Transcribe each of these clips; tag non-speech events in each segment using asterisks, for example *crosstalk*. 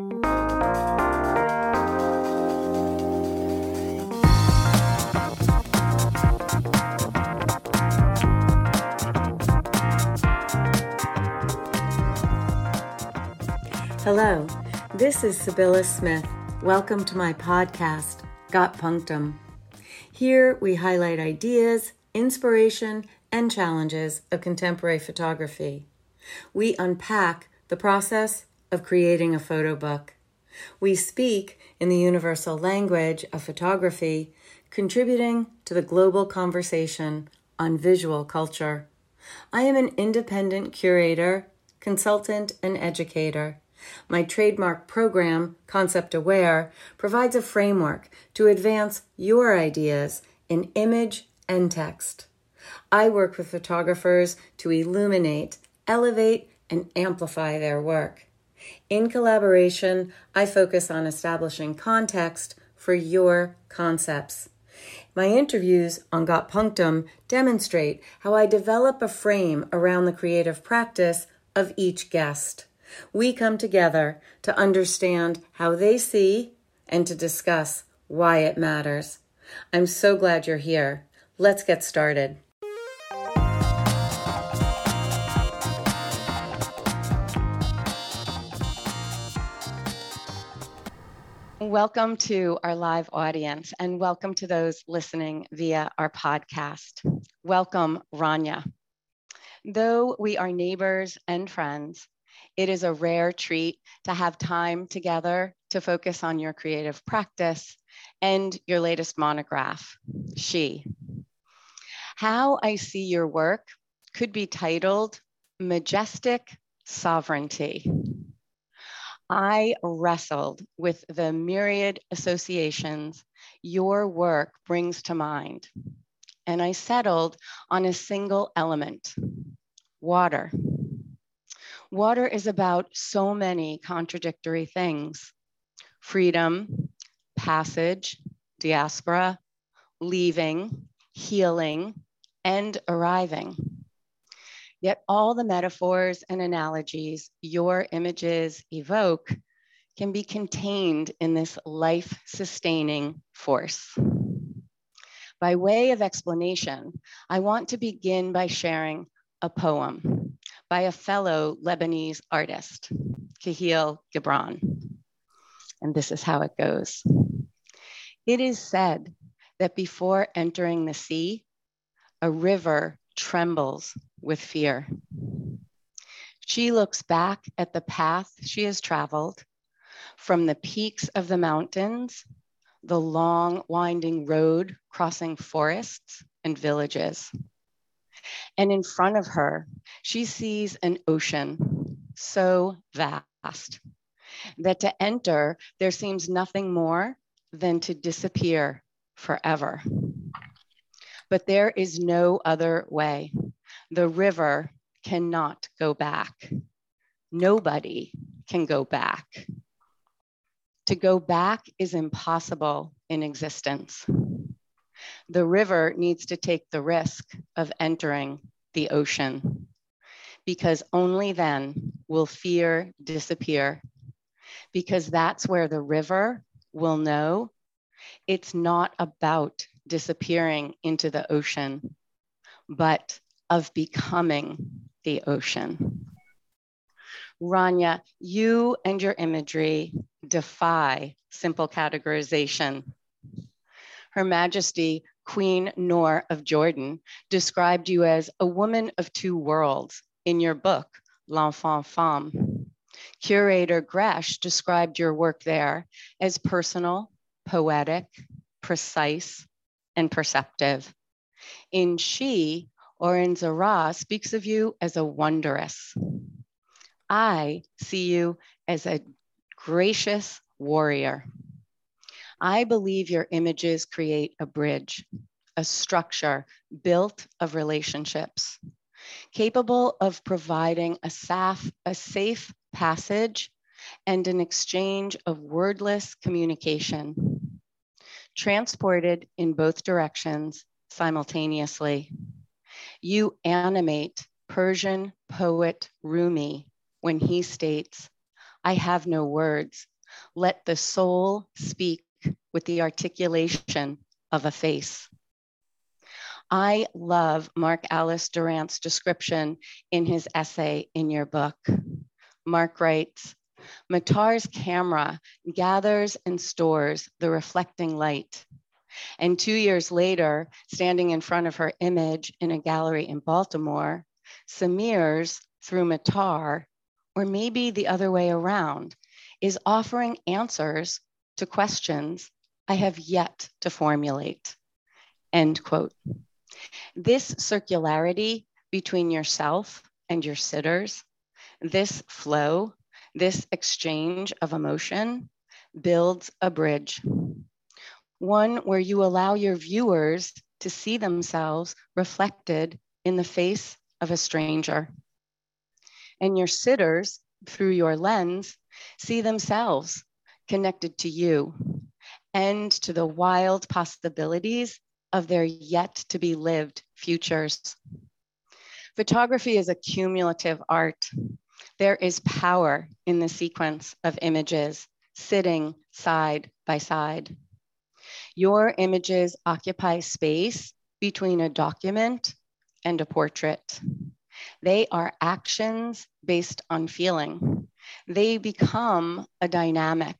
Hello, this is Sybylla Smith. Welcome to my podcast, Got Punctum. Here we highlight ideas, inspiration, and challenges of contemporary photography. We unpack the process of creating a photo book. We speak in the universal language of photography, contributing to the global conversation on visual culture. I am an independent curator, consultant, and educator. My trademark program, Concept Aware, provides a framework to advance your ideas in image and text. I work with photographers to illuminate, elevate, and amplify their work. In collaboration, I focus on establishing context for your concepts. My interviews on Got Punctum demonstrate how I develop a frame around the creative practice of each guest. We come together to understand how they see and to discuss why it matters. I'm so glad you're here. Let's get started. Welcome to our live audience and welcome to those listening via our podcast. Welcome, Rania. Though we are neighbors and friends, it is a rare treat to have time together to focus on your creative practice and your latest monograph, She. How I See Your Work could be titled Majestic Sovereignty. I wrestled with the myriad associations your work brings to mind, and I settled on a single element water. Water is about so many contradictory things freedom, passage, diaspora, leaving, healing, and arriving. Yet all the metaphors and analogies your images evoke can be contained in this life sustaining force. By way of explanation, I want to begin by sharing a poem by a fellow Lebanese artist, Kahlil Gibran. And this is how it goes. It is said that before entering the sea, a river trembles with fear. She looks back at the path she has traveled from the peaks of the mountains, the long winding road crossing forests and villages. And in front of her, she sees an ocean so vast that to enter, there seems nothing more than to disappear forever. But there is no other way. The river cannot go back. Nobody can go back. To go back is impossible in existence the river needs to take the risk of entering the ocean because only then will fear disappear. Because that's where the river will know it's not about disappearing into the ocean, but of becoming the ocean. Rania, you and your imagery defy simple categorization. Her Majesty Queen Noor of Jordan described you as a woman of two worlds in your book, L'Enfant Femme. Curator Gresh described your work there as personal, poetic, precise, and perceptive. In She, Orin Zahra speaks of you as a wanderess. I see you as a gracious warrior. I believe your images create a bridge, a structure built of relationships, capable of providing a, saf- a safe passage and an exchange of wordless communication, transported in both directions simultaneously. You animate Persian poet Rumi when he states, I have no words. Let the soul speak with the articulation of a face. I love Mark Alice Durant's description in his essay in your book. Mark writes, Matar's camera gathers and stores the reflecting light. And two years later, standing in front of her image in a gallery in Baltimore, Samir's through Matar, or maybe the other way around, is offering answers to questions I have yet to formulate. End quote. This circularity between yourself and your sitters, this flow, this exchange of emotion builds a bridge. One where you allow your viewers to see themselves reflected in the face of a stranger. And your sitters, through your lens, see themselves connected to you and to the wild possibilities of their yet to be lived futures. Photography is a cumulative art. There is power in the sequence of images sitting side by side. Your images occupy space between a document and a portrait. They are actions based on feeling. They become a dynamic,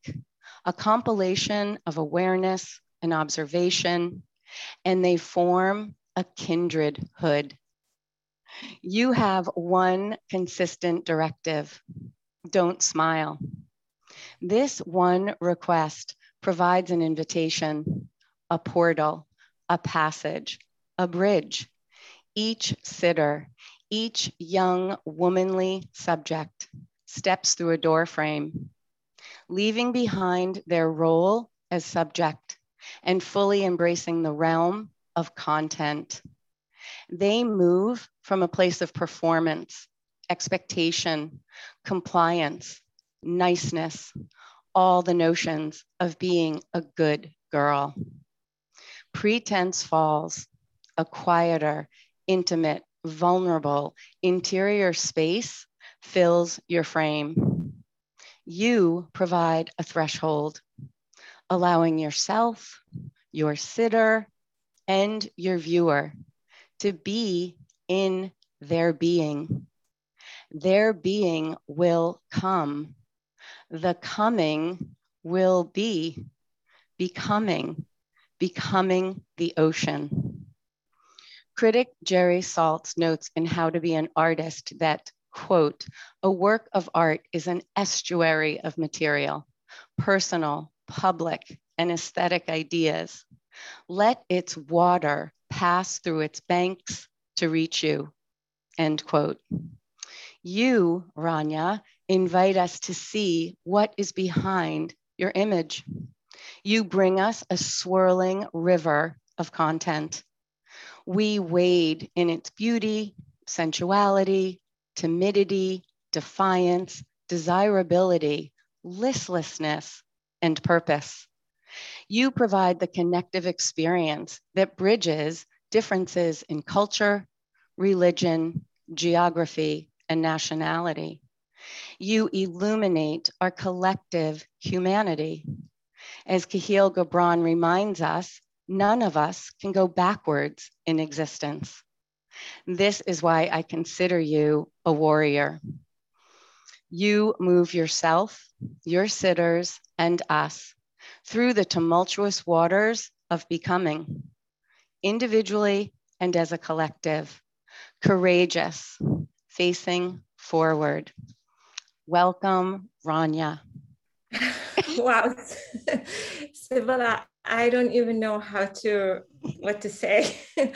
a compilation of awareness and observation, and they form a kindred hood. You have one consistent directive don't smile. This one request provides an invitation, a portal, a passage, a bridge. Each sitter, each young womanly subject steps through a doorframe, leaving behind their role as subject and fully embracing the realm of content. They move from a place of performance, expectation, compliance, niceness, all the notions of being a good girl. Pretense falls, a quieter, intimate, vulnerable interior space fills your frame. You provide a threshold allowing yourself, your sitter, and your viewer to be in their being. Their being will come. The coming will be becoming, becoming the ocean. Critic Jerry Saltz notes in How to Be an Artist that, quote, a work of art is an estuary of material, personal, public, and aesthetic ideas. Let its water pass through its banks to reach you. End quote. You, Rania, invite us to see what is behind your image. You bring us a swirling river of content. We wade in its beauty, sensuality, timidity, defiance, desirability, listlessness, and purpose. You provide the connective experience that bridges differences in culture, religion, geography, and nationality. You illuminate our collective humanity. As Kahlil Gibran reminds us, none of us can go backwards in existence. This is why I consider you a warrior. You move yourself, your sitters, and us through the tumultuous waters of becoming, individually and as a collective, courageous, facing forward. Welcome, Rania. *laughs* *laughs* wow. Sybylla, I don't even know how to what to say. *laughs*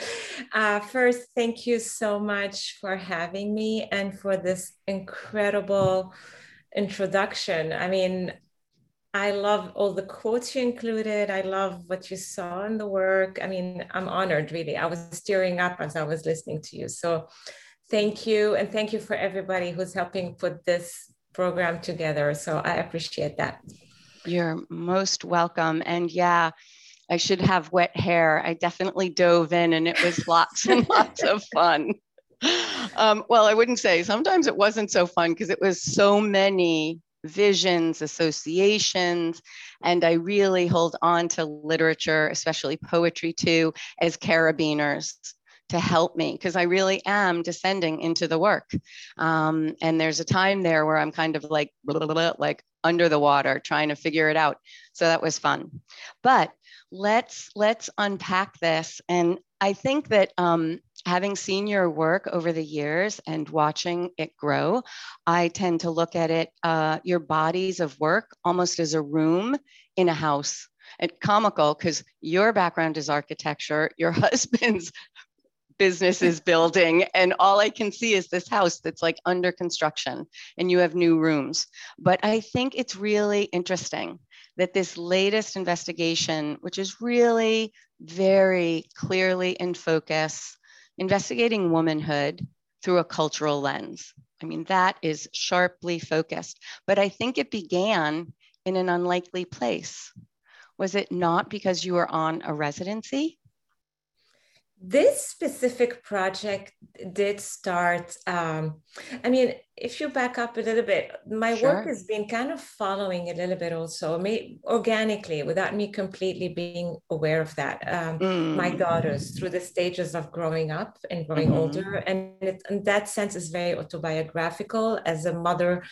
Uh, first, thank you so much for having me and for this incredible introduction. I mean, I love all the quotes you included. I love what you saw in the work. I mean, I'm honored, really. I was tearing up as I was listening to you. So, thank you. And thank you for everybody who's helping put this program together. So, I appreciate that. You're most welcome. And yeah, I should have wet hair. I definitely dove in and it was lots and *laughs* lots of fun. Um, well, I wouldn't say sometimes it wasn't so fun because it was so many visions, associations, and I really hold on to literature, especially poetry too, as carabiners to help me because I really am descending into the work. Um, and there's a time there where I'm kind of like, blah, blah, blah, like under the water trying to figure it out. So that was fun. But let's let's unpack this. And I think that um, having seen your work over the years and watching it grow, I tend to look at it, uh, your bodies of work, almost as a room in a house. And comical because your background is architecture, your *laughs* husband's business is building and all i can see is this house that's like under construction and you have new rooms. But i think it's really interesting that this latest investigation which is really very clearly in focus investigating womanhood through a cultural lens. I mean that is sharply focused. But i think it began in an unlikely place. Was it not because you were on a residency this specific project did start um, i mean if you back up a little bit my sure. work has been kind of following a little bit also me organically without me completely being aware of that um, mm. my daughters through the stages of growing up and growing mm-hmm. older and it, in that sense is very autobiographical as a mother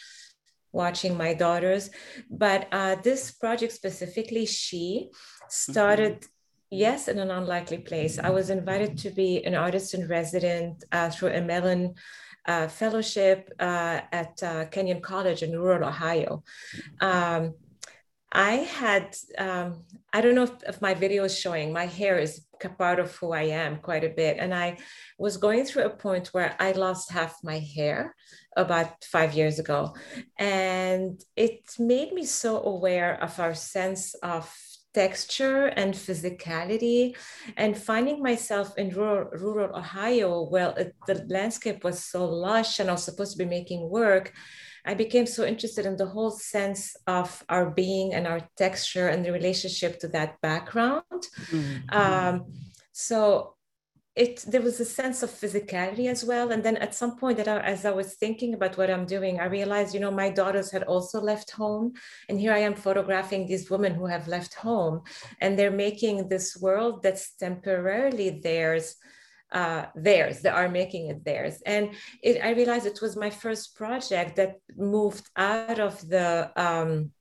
watching my daughters but uh, this project specifically she started mm-hmm Yes, in an unlikely place. I was invited to be an artist in resident uh, through a Mellon uh, fellowship uh, at uh, Kenyon College in rural Ohio. Um, I had, um, I don't know if, if, my video is showing, my hair is part of who I am quite a bit. And I was going through a point where I lost half my hair about five years ago. And it made me so aware of our sense of texture and physicality and finding myself in rural, rural ohio well it, the landscape was so lush and i was supposed to be making work i became so interested in the whole sense of our being and our texture and the relationship to that background mm-hmm. um, so it there was a sense of physicality as well. And then at some point that I, as i was thinking about what i'm doing i realized you know my daughters had also left home. And here i am photographing these women who have left home. And they're making this world that's temporarily theirs uh, theirs they are making it theirs. And it, i realized it was my first project that moved out of the um,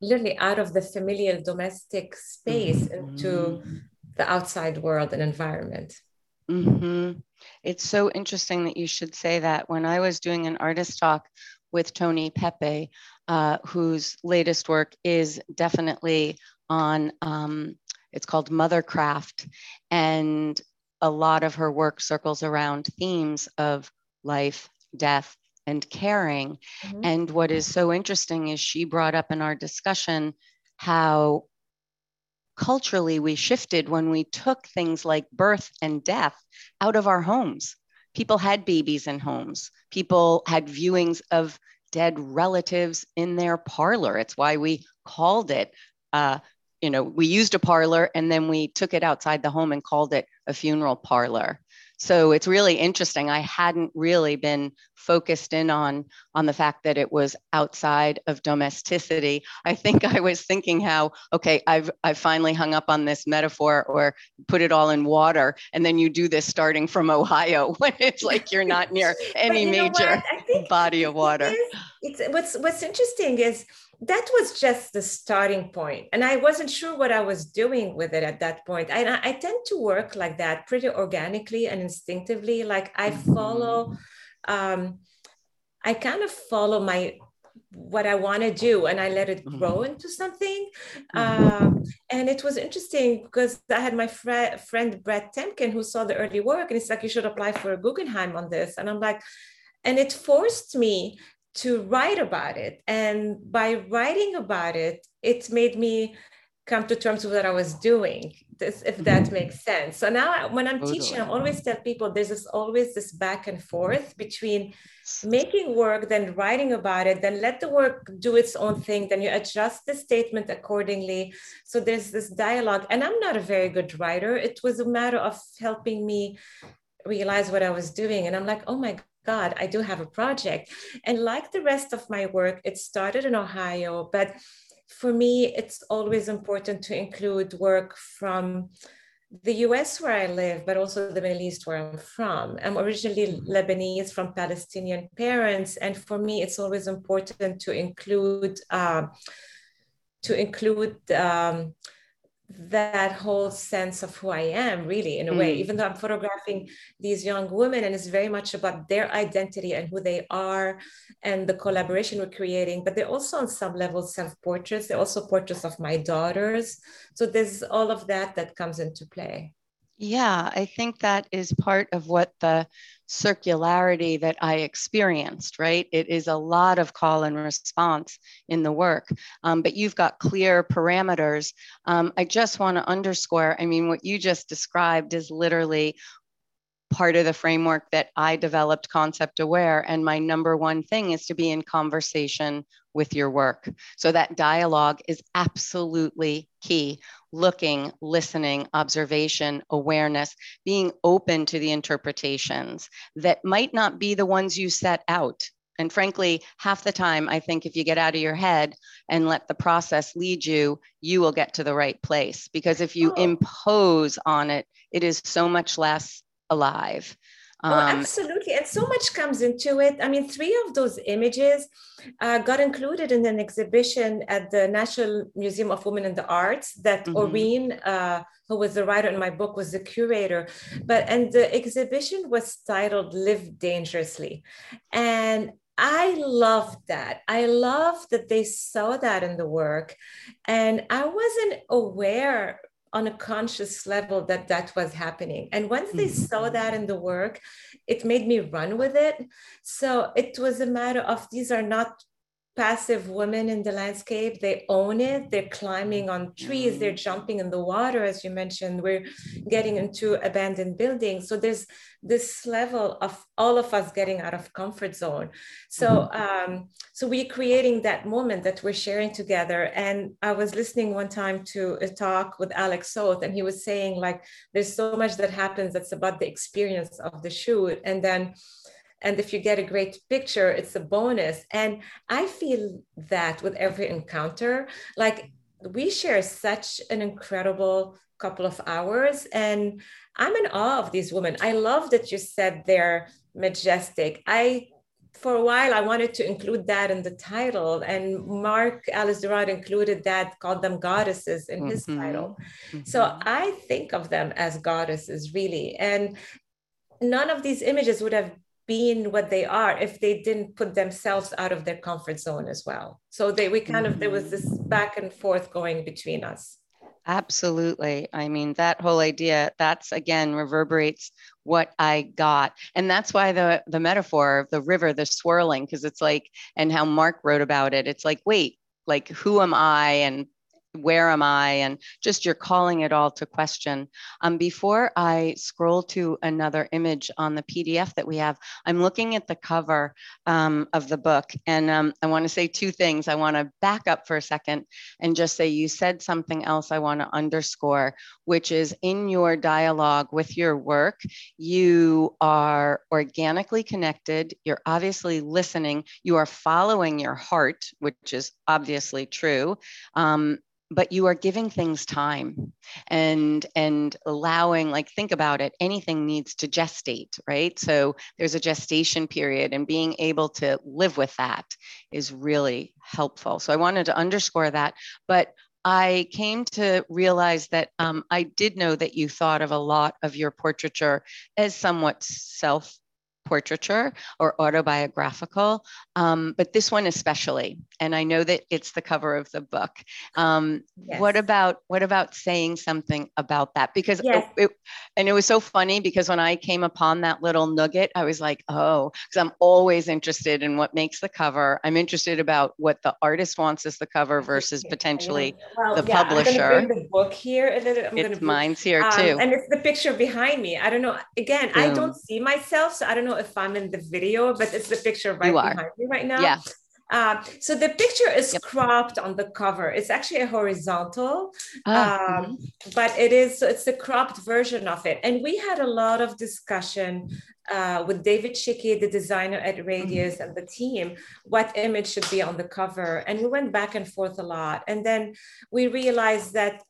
literally out of the familial domestic space mm-hmm. into the outside world and environment. Mm-hmm. It's so interesting that you should say that. When I was doing an artist talk with Toni Pepe, uh, whose latest work is definitely on, um, it's called Mothercraft. And a lot of her work circles around themes of life, death, and caring. Mm-hmm. And what is so interesting is she brought up in our discussion how culturally we shifted when we took things like birth and death out of our homes. People had babies in homes, people had viewings of dead relatives in their parlor. It's why we called it, uh, you know, we used a parlor and then we took it outside the home and called it a funeral parlor. So it's really interesting. I hadn't really been focused in on on the fact that it was outside of domesticity. I think *laughs* I was thinking how okay, I've I've finally hung up on this metaphor or put it all in water, and then you do this starting from Ohio *laughs* when it's like you're not near *laughs* any major body of water. It's, it's what's what's interesting is that was just the starting point and i wasn't sure what i was doing with it at that point. And I, I, tend to work like that pretty organically and instinctively like i follow um, i kind of follow my what i want to do and i let it grow mm-hmm. into something. Um, and it was interesting because i had my fr- friend brett temkin who saw the early work and it's like you should apply for a guggenheim on this. And i'm like and it forced me to write about it. And by writing about it, it made me come to terms with what I was doing, this, if that mm-hmm. makes sense. So now when I'm totally. teaching, I always tell people there's this, always this back and forth between making work, then writing about it, then let the work do its own thing, then you adjust the statement accordingly. So there's this dialogue. And I'm not a very good writer. It was a matter of helping me realize what I was doing. And I'm like, oh my God, I do have a project. And like the rest of my work, it started in Ohio, but for me, it's always important to include work from the US where I live, but also the Middle East where I'm from. I'm originally Lebanese from Palestinian parents. And for me, it's always important to include, uh, to include um, that whole sense of who I am, really, in a mm. way, even though I'm photographing these young women and it's very much about their identity and who they are and the collaboration we're creating. But they're also, on some level, self portraits. They're also portraits of my daughters. So there's all of that that comes into play. Yeah, I think that is part of what the circularity that I experienced, right? It is a lot of call and response in the work, um, but you've got clear parameters. Um, I just want to underscore I mean, what you just described is literally part of the framework that I developed concept aware. And my number one thing is to be in conversation with your work. So that dialogue is absolutely key. Looking, listening, observation, awareness, being open to the interpretations that might not be the ones you set out. And frankly, half the time, I think if you get out of your head and let the process lead you, you will get to the right place. Because if you oh. impose on it, it is so much less alive. Um, oh, absolutely. And so much comes into it. I mean, three of those images uh, got included in an exhibition at the National Museum of Women in the Arts that mm-hmm. Orin, uh, who was the writer in my book, was the curator. But, and the exhibition was titled Live Dangerously. And I love that. I love that they saw that in the work. And I wasn't aware on a conscious level that that was happening. And once they mm-hmm. saw that in the work, it made me run with it. So it was a matter of these are not passive women in the landscape. They own it. They're climbing on trees. They're mm-hmm. jumping in the water, as you mentioned. We're getting into abandoned buildings. So there's this level of all of us getting out of comfort zone. So mm-hmm. um, so we're creating that moment that we're sharing together. And I was listening one time to a talk with Alec Soth, and he was saying like, there's so much that happens that's about the experience of the shoot, and then and if you get a great picture it's a bonus. And i feel that with every encounter like we share such an incredible couple of hours and i'm in awe of these women. I love that you said they're majestic. I for a while i wanted to include that in the title and mark alice durant included that called them goddesses in his mm-hmm. title. Mm-hmm. so i think of them as goddesses really. And none of these images would have being what they are if they didn't put themselves out of their comfort zone as well. So they we kind of there was this back and forth going between us. Absolutely. I mean that whole idea that's again reverberates what i got. And that's why the the metaphor of the river the swirling because it's like and how mark wrote about it it's like wait like who am i? And where am I? And just you're calling it all to question. Um, before I scroll to another image on the PDF that we have, I'm looking at the cover um, of the book. And um, I want to say two things. I want to back up for a second and just say you said something else I want to underscore, which is in your dialogue with your work, you are organically connected. You're obviously listening. You are following your heart, which is obviously true. But you are giving things time and and allowing like think about it anything needs to gestate right? So there's a gestation period and being able to live with that is really helpful. So i wanted to underscore that but I came to realize that um, I did know that you thought of a lot of your portraiture as somewhat self portraiture or autobiographical, um, but this one especially. And I know that it's the cover of the book. Um, yes. What about what about saying something about that? Because yes. it, it, and it was so funny because when I came upon that little nugget, I was like, oh, because I'm always interested in what makes the cover. I'm interested about what the artist wants as the cover versus potentially well, the yeah, publisher. I'm bring the book here. And then I'm it's mine's here um, too. And it's the picture behind me. I don't know. Again, Boom. I don't see myself, so I don't know if I'm in the video, but it's the picture right behind me right now. Yeah. Uh, so the picture is yep. cropped on the cover. It's actually a horizontal, oh, um, mm-hmm. but it is so it's the cropped version of it. And we had a lot of discussion uh, with David Chickey, the designer at Radius, mm-hmm. and the team, what image should be on the cover. And we went back and forth a lot. And then we realized that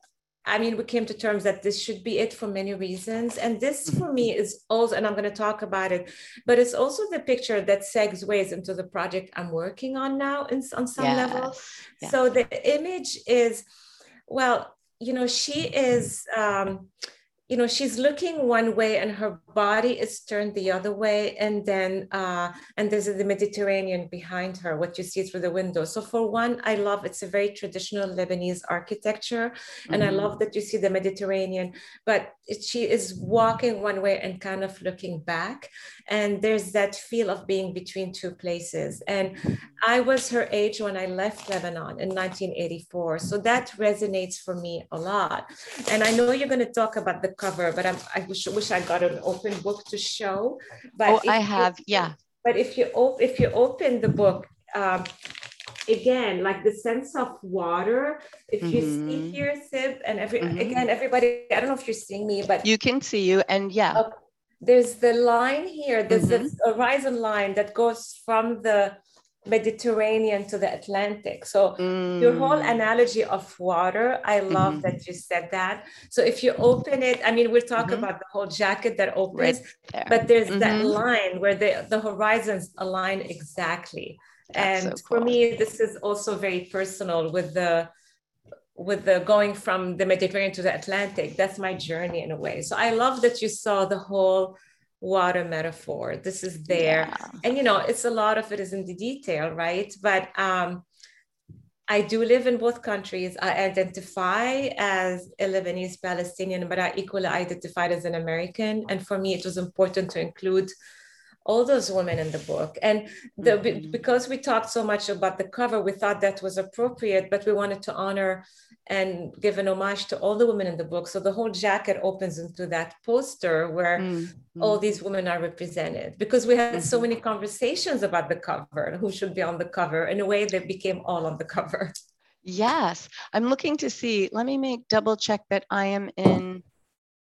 I mean, we came to terms that this should be it for many reasons. And this mm-hmm. for me is also, and I'm going to talk about it, but it's also the picture that segues into the project I'm working on now in, on some level. So the image is, well, you know, she is, um, you know she's looking one way and her body is turned the other way and then uh, and there's the mediterranean behind her what you see through the window. So for one i love it's a very traditional lebanese architecture and mm-hmm. i love that you see the mediterranean but it, she is walking one way and kind of looking back and there's that feel of being between two places. And i was her age when i left lebanon in 1984 so that resonates for me a lot. And i know you're going to talk about the cover, but I'm, i wish, wish I got an open book to show. But oh, I have, you, yeah. But if you op- if you open the book, um, again, like the sense of water. If you mm-hmm. see here, Sib, and every mm-hmm. again, everybody. I don't know if you're seeing me, but you can see you, and yeah. Okay. There's the line here. There's mm-hmm. the horizon line that goes from the Mediterranean to the Atlantic. So mm. your whole mm. analogy of water, I love mm-hmm. that you said that. So if you open it, I mean, we're talking mm-hmm. about the whole jacket that opens, right there. but there's mm-hmm. that line where the, the horizons align exactly. That's and so cool. for me, this is also very personal with the with the going from the Mediterranean to the Atlantic. That's my journey in a way. So I love that you saw the whole water metaphor this is there yeah. and you know it's a lot of it is in the detail right but um I do live in both countries. I identify as a Lebanese Palestinian, but I equally identified as an American. And for me, it was important to include all those women in the book. And the, mm-hmm. because we talked so much about the cover, we thought that was appropriate, but we wanted to honor and give an homage to all the women in the book. So the whole jacket opens into that poster where mm-hmm. all these women are represented because we had mm-hmm. so many conversations about the cover, and who should be on the cover. In a way, they became all on the cover. *laughs* Yes, I'm looking to see. Let me make double check that I am in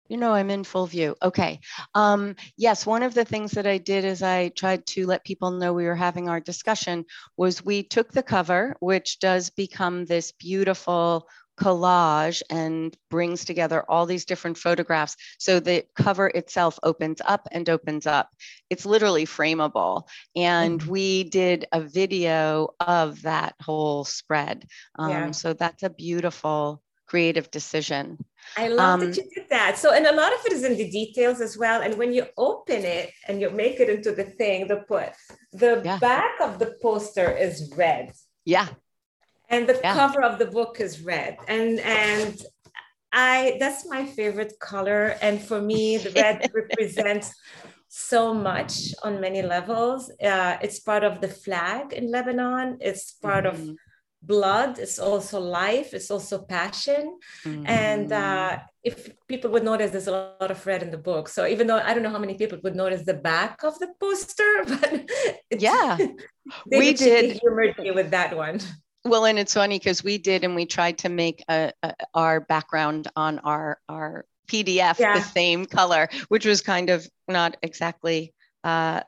you know, I'm in full view. Okay. Um, yes, one of the things that I did is I tried to let people know we were having our discussion was we took the cover, which does become this beautiful collage and brings together all these different photographs. So the cover itself opens up and opens up. It's literally frameable. And mm-hmm. we did a video of that whole spread. Um, yeah. So that's a beautiful creative decision. I love um, that you did that. So, and a lot of it is in the details as well. And when you open it and you make it into the thing, the put the yeah. back of the poster is red. Yeah. And the yeah. cover of the book is red. And and I that's my favorite color. And for me, the red *laughs* represents so much on many levels. Uh, it's part of the flag in Lebanon. It's part mm-hmm. of blood it's also life it's also passion mm-hmm. and uh, if people would notice there's a lot of red in the book so even though i don't know how many people would notice the back of the poster *laughs* but yeah *laughs* we did humor me with that one well and it's funny because we did and we tried to make a, a, our background on our our pdf yeah. the same color which was kind of not exactly uh,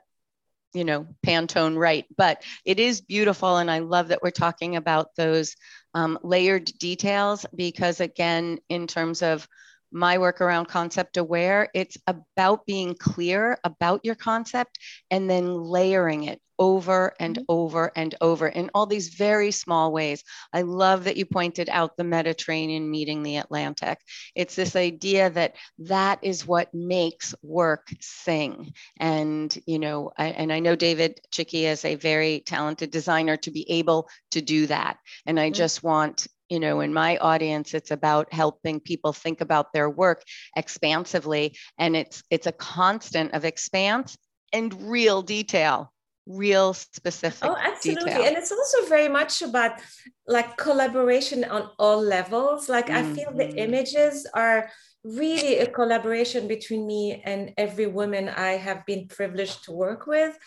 you know, Pantone right, but it is beautiful. And I love that we're talking about those um, layered details because, again, in terms of my work around concept aware, it's about being clear about your concept and then layering it over and mm-hmm. over and over in all these very small ways. I love that you pointed out the Mediterranean meeting the Atlantic. It's this idea that that is what makes work sing. And, you know, I, and I know David Chickey is a very talented designer to be able to do that. And I mm-hmm. just want you know in my audience it's about helping people think about their work expansively and it's it's a constant of expanse and real detail real specific oh absolutely detail. and it's also very much about like collaboration on all levels like mm-hmm. i feel the mm-hmm. images are really a collaboration between me and every woman I have been privileged to work with.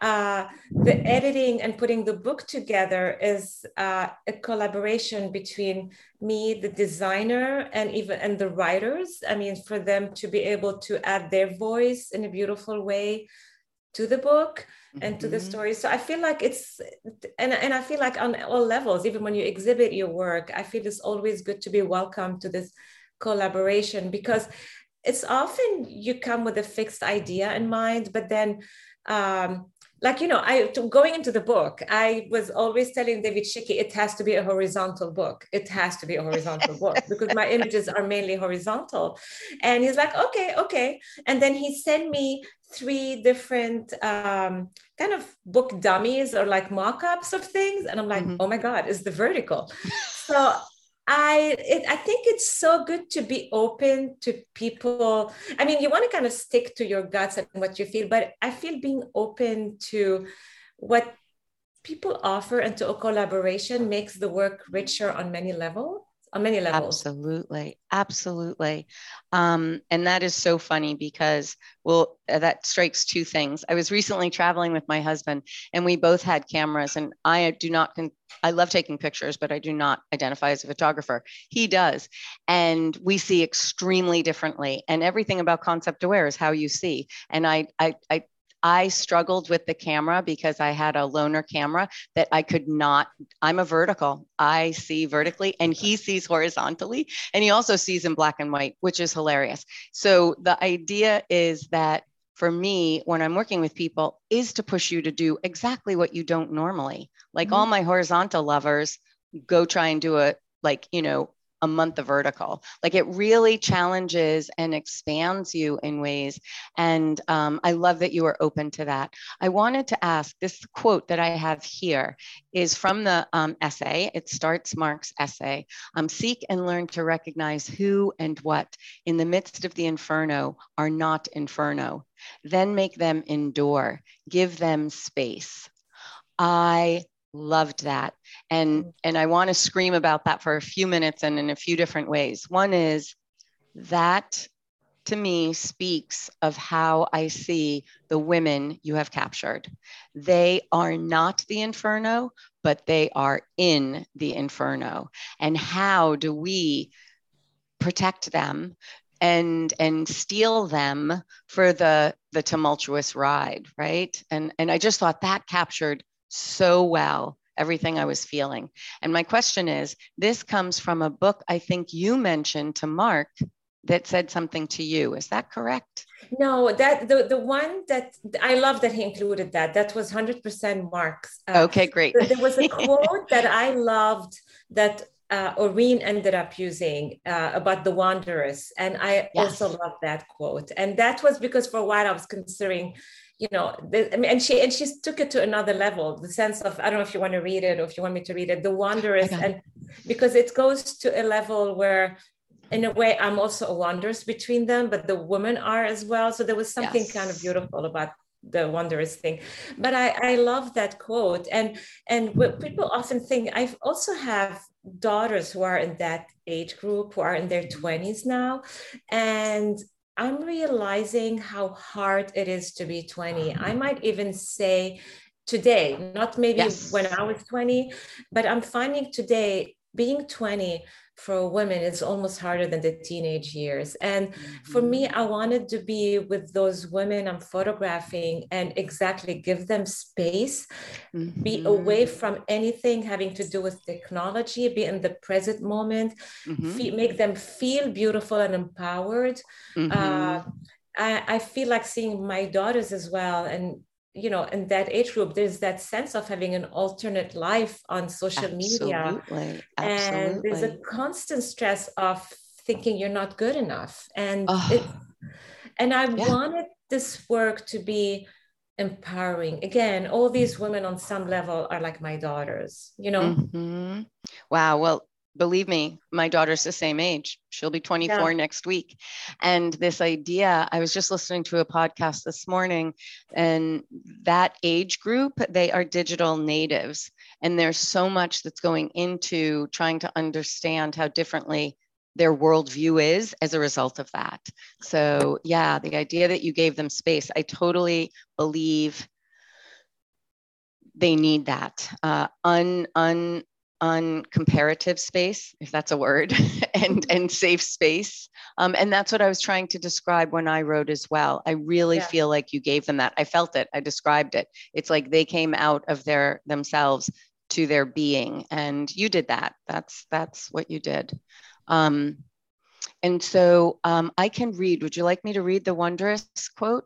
Uh, the editing and putting the book together is uh, a collaboration between me, the designer, and even and the writers. I mean, for them to be able to add their voice in a beautiful way to the book and mm-hmm. to the mm-hmm. story. So I feel like it's and, and I feel like on all levels, even when you exhibit your work, I feel it's always good to be welcome to this collaboration because it's often you come with a fixed idea in mind, but then um, like you know i going into the book i was always telling david Chickey, it has to be a horizontal book. It has to be a horizontal *laughs* book because my images are mainly horizontal. And he's like okay okay. And then he sent me three different um, kind of book dummies or like mock-ups of things. And i'm like mm-hmm. oh my god is the vertical. *laughs* So I it, I think it's so good to be open to people. I mean, you want to kind of stick to your guts and what you feel, but I feel being open to what people offer and to a collaboration makes the work richer on many levels on many levels. Absolutely, absolutely, um, and that is so funny because well, uh, that strikes two things. I was recently traveling with my husband, and we both had cameras, and I do not. Con- I love taking pictures, but I do not identify as a photographer. He does, and we see extremely differently. And everything about concept aware is how you see. And I, I, I I struggled with the camera because I had a loaner camera that I could not. I'm a vertical. I see vertically and he sees horizontally. And he also sees in black and white, which is hilarious. So the idea is that for me, when I'm working with people, is to push you to do exactly what you don't normally. Like mm-hmm. all my horizontal lovers go try and do a like, you know, a month of vertical. Like it really challenges and expands you in ways. And um, I love that you are open to that. I wanted to ask this quote that I have here is from the um, essay. It starts Mark's essay um, Seek and learn to recognize who and what in the midst of the inferno are not inferno. Then make them endure, give them space. I loved that. And mm. and i want to scream about that for a few minutes and in a few different ways. One is that to me speaks of how i see the women you have captured. They are not the inferno but they are in the inferno. And how do we protect them and and steel them for the the tumultuous ride right? And and i just thought that captured so well everything I was feeling. And my question is this comes from a book I think you mentioned to Mark that said something to you. Is that correct? No, that the, the one that I love that he included that. That was 100% Mark's. Uh, okay, great. there was a *laughs* quote that I loved that uh, Orin ended up using uh, about the wanderess. And I yes. also love that quote. And that was because for a while I was considering you know the, I mean, and she and she took it to another level the sense of i don't know if you want to read it or if you want me to read it the wanderess and because it goes to a level where in a way i'm also a wanderess between them but the women are as well. So there was something yes. kind of beautiful about the wanderess thing. But i i love that quote. And and what people often think i also have daughters who are in that age group who are in their 20s now. And I'm realizing how hard it is to be 20. I mm-hmm. might even say today, not maybe yes. when I was 20, but I'm finding today being 20 for women is almost harder than the teenage years. And for me, mm-hmm. I wanted to be with those women I'm photographing and exactly give them space, mm-hmm. be away from anything having to do with technology, be in the present moment, mm-hmm. feel, make them feel beautiful and empowered. Mm-hmm. Uh, I, I feel like seeing my daughters as well and you know in that age group there's that sense of having an alternate life on social Absolutely. media Absolutely. and there's a constant stress of thinking you're not good enough and oh. it, and i yeah. wanted this work to be empowering again all these women on some level are like my daughters you know mm-hmm. wow well believe me, my daughter's the same age. She'll be 24 yeah. next week. And this idea, I was just listening to a podcast this morning, and that age group, they are digital natives. And there's so much that's going into trying to understand how differently their worldview is as a result of that. So, yeah, the idea that you gave them space, I totally believe they need that uh, un, un, on comparative space, if that's a word, *laughs* and and safe space. Um, and that's what I was trying to describe when I wrote as well. I really yeah. feel like you gave them that. I felt it. I described it. It's like they came out of their themselves to their being, and you did that. That's that's what you did. Um, and so um, I can read. Would you like me to read the wanderess quote?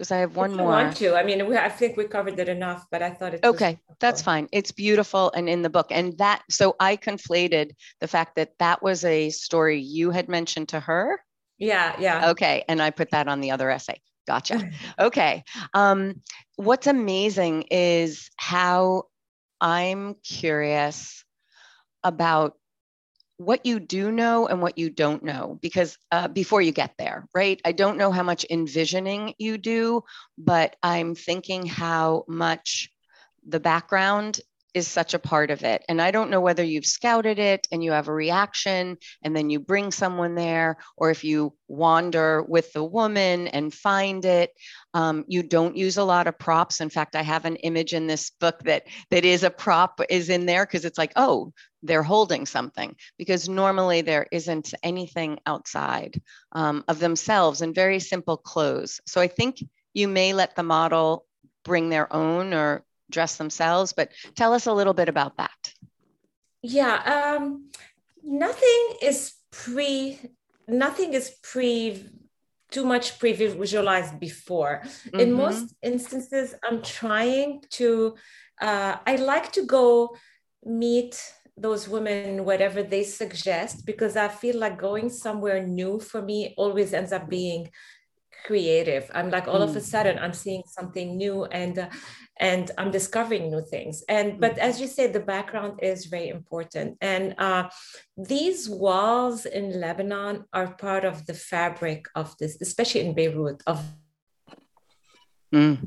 Because I have one more. want to? I mean, we, I think we covered it enough, but I thought it. Okay, that's fine. It's beautiful and in the book, and that. So I conflated the fact that that was a story you had mentioned to her. Yeah, yeah. Okay, and I put that on the other essay. Gotcha. *laughs* okay. Um, what's amazing is how I'm curious about what you do know and what you don't know because uh, before you get there right i don't know how much envisioning you do but i'm thinking how much the background is such a part of it. And I don't know whether you've scouted it and you have a reaction and then you bring someone there, or if you wander with the woman and find it. Um, you don't use a lot of props. In fact, I have an image in this book that that is a prop is in there because it's like, oh, they're holding something because normally there isn't anything outside um, of themselves and very simple clothes. So I think you may let the model bring their own or dress themselves, but tell us a little bit about that. Yeah, um, nothing is pre, nothing is pre, too much pre-visualized before. Mm-hmm. In most instances, I'm trying to, uh, I like to go meet those women whatever they suggest because i feel like going somewhere new for me always ends up being creative i'm like all mm. of a mm. sudden i'm seeing something new and uh, and i'm discovering new things and but as you said the background is very important and uh, these walls in lebanon are part of the fabric of this especially in beirut of mm.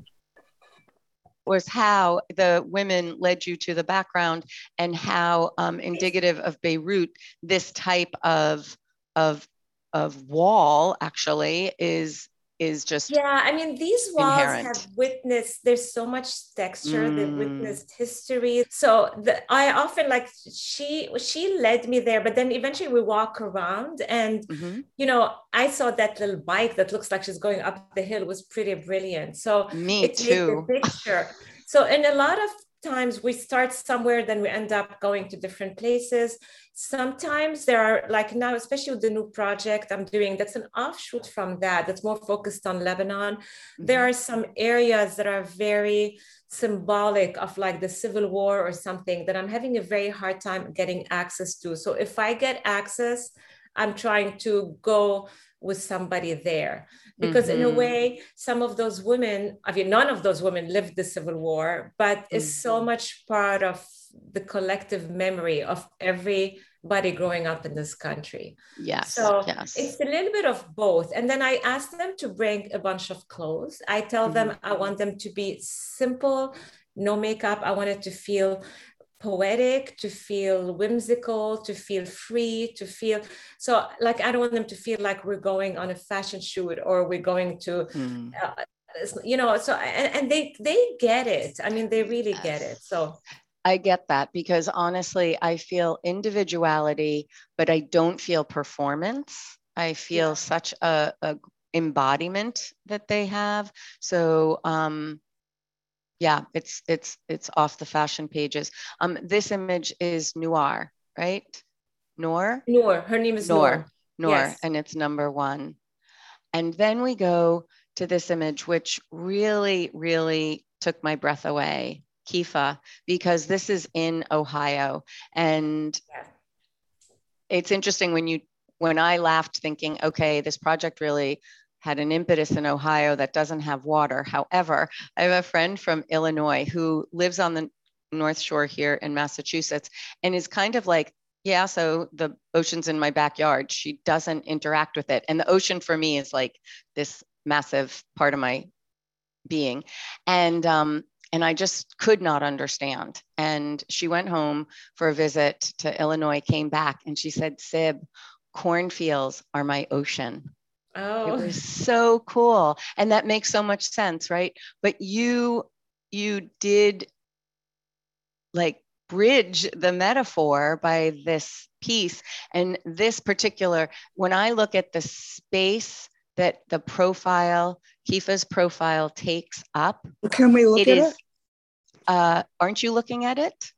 Was how the women led you to the background and how um, indicative of beirut this type of of of wall actually is is just yeah i mean these walls inherent. have witnessed there's so much texture mm. they've witnessed history so the, i often like she she led me there but then eventually we walk around and mm-hmm. you know i saw that little bike that looks like she's going up the hill was pretty brilliant so me too *laughs* picture so in a lot of times we start somewhere then we end up going to different places Sometimes there are, like now, especially with the new project I'm doing, that's an offshoot from that, that's more focused on Lebanon. Mm-hmm. There are some areas that are very symbolic of like the civil war or something that I'm having a very hard time getting access to. So if I get access, I'm trying to go with somebody there because mm-hmm. in a mm-hmm. way some of those women i mean none of those women lived the civil war but mm-hmm. is so much part of the collective memory of everybody growing up in this country. Yes. So yes. it's a little bit of both. And then I ask them to bring a bunch of clothes. I tell mm-hmm. them I want them to be simple, no makeup. I want it to feel poetic, to feel whimsical, to feel free, to feel so like I don't want them to feel like we're going on a fashion shoot or we're going to mm. uh, you know so and, and, they they get it i mean they really yes. get it so I get that because honestly, I feel individuality, but I don't feel performance. I feel yeah. such a, a, embodiment that they have. So um, yeah, it's it's it's off the fashion pages. Um, this image is Noir, right? Noor. Noor. Her name is Noor. Noor, yes. and it's number one. And then we go to this image, which really, really took my breath away. Kifa because this is in Ohio. And yeah. it's interesting when you when I laughed thinking, okay, this project really had an impetus in Ohio that doesn't have water. However, I have a friend from Illinois who lives on the North Shore here in Massachusetts and is kind of like yeah, so the ocean's in my backyard. She doesn't interact with it. And the ocean for me is like this massive part of my being. And um, and I just could not understand. And she went home for a visit to Illinois, came back, and she said, Sib, cornfields are my ocean. Oh. It was *laughs* so cool. And that makes so much sense, right? But you you did like bridge the metaphor by this piece and this particular when i look at the space that the profile kifa's profile takes up can we look it at is, it uh, aren't you looking at it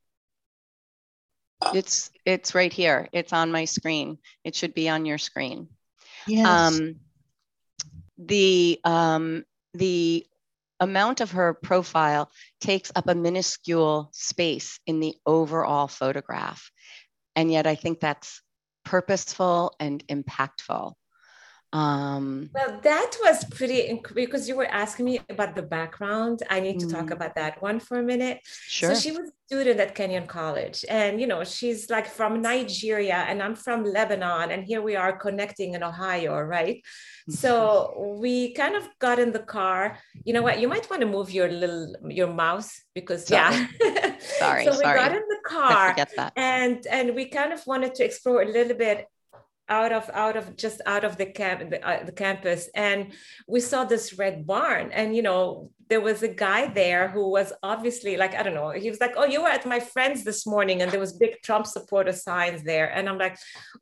it's it's right here it's on my screen it should be on your screen yes. um the um the amount of her profile takes up a minuscule space in the overall photograph. And yet I think that's purposeful and impactful. Um, well, that was pretty because you were asking me about the background. I need to mm-hmm. talk about that one for a minute. Sure. So she was a student at Kenyon College, and you know she's like from Nigeria, and I'm from Lebanon, and here we are connecting in Ohio, right? so we kind of got in the car. You know what? You might want to move your little your mouse because sorry. yeah. *laughs* sorry. so we sorry. got in the car, and and we kind of wanted to explore a little bit out of out of just out of the camp the, uh, the, campus and we saw this red barn and you know there was a guy there who was obviously like i don't know he was like oh you were at my friends this morning and there was big trump supporter signs there and i'm like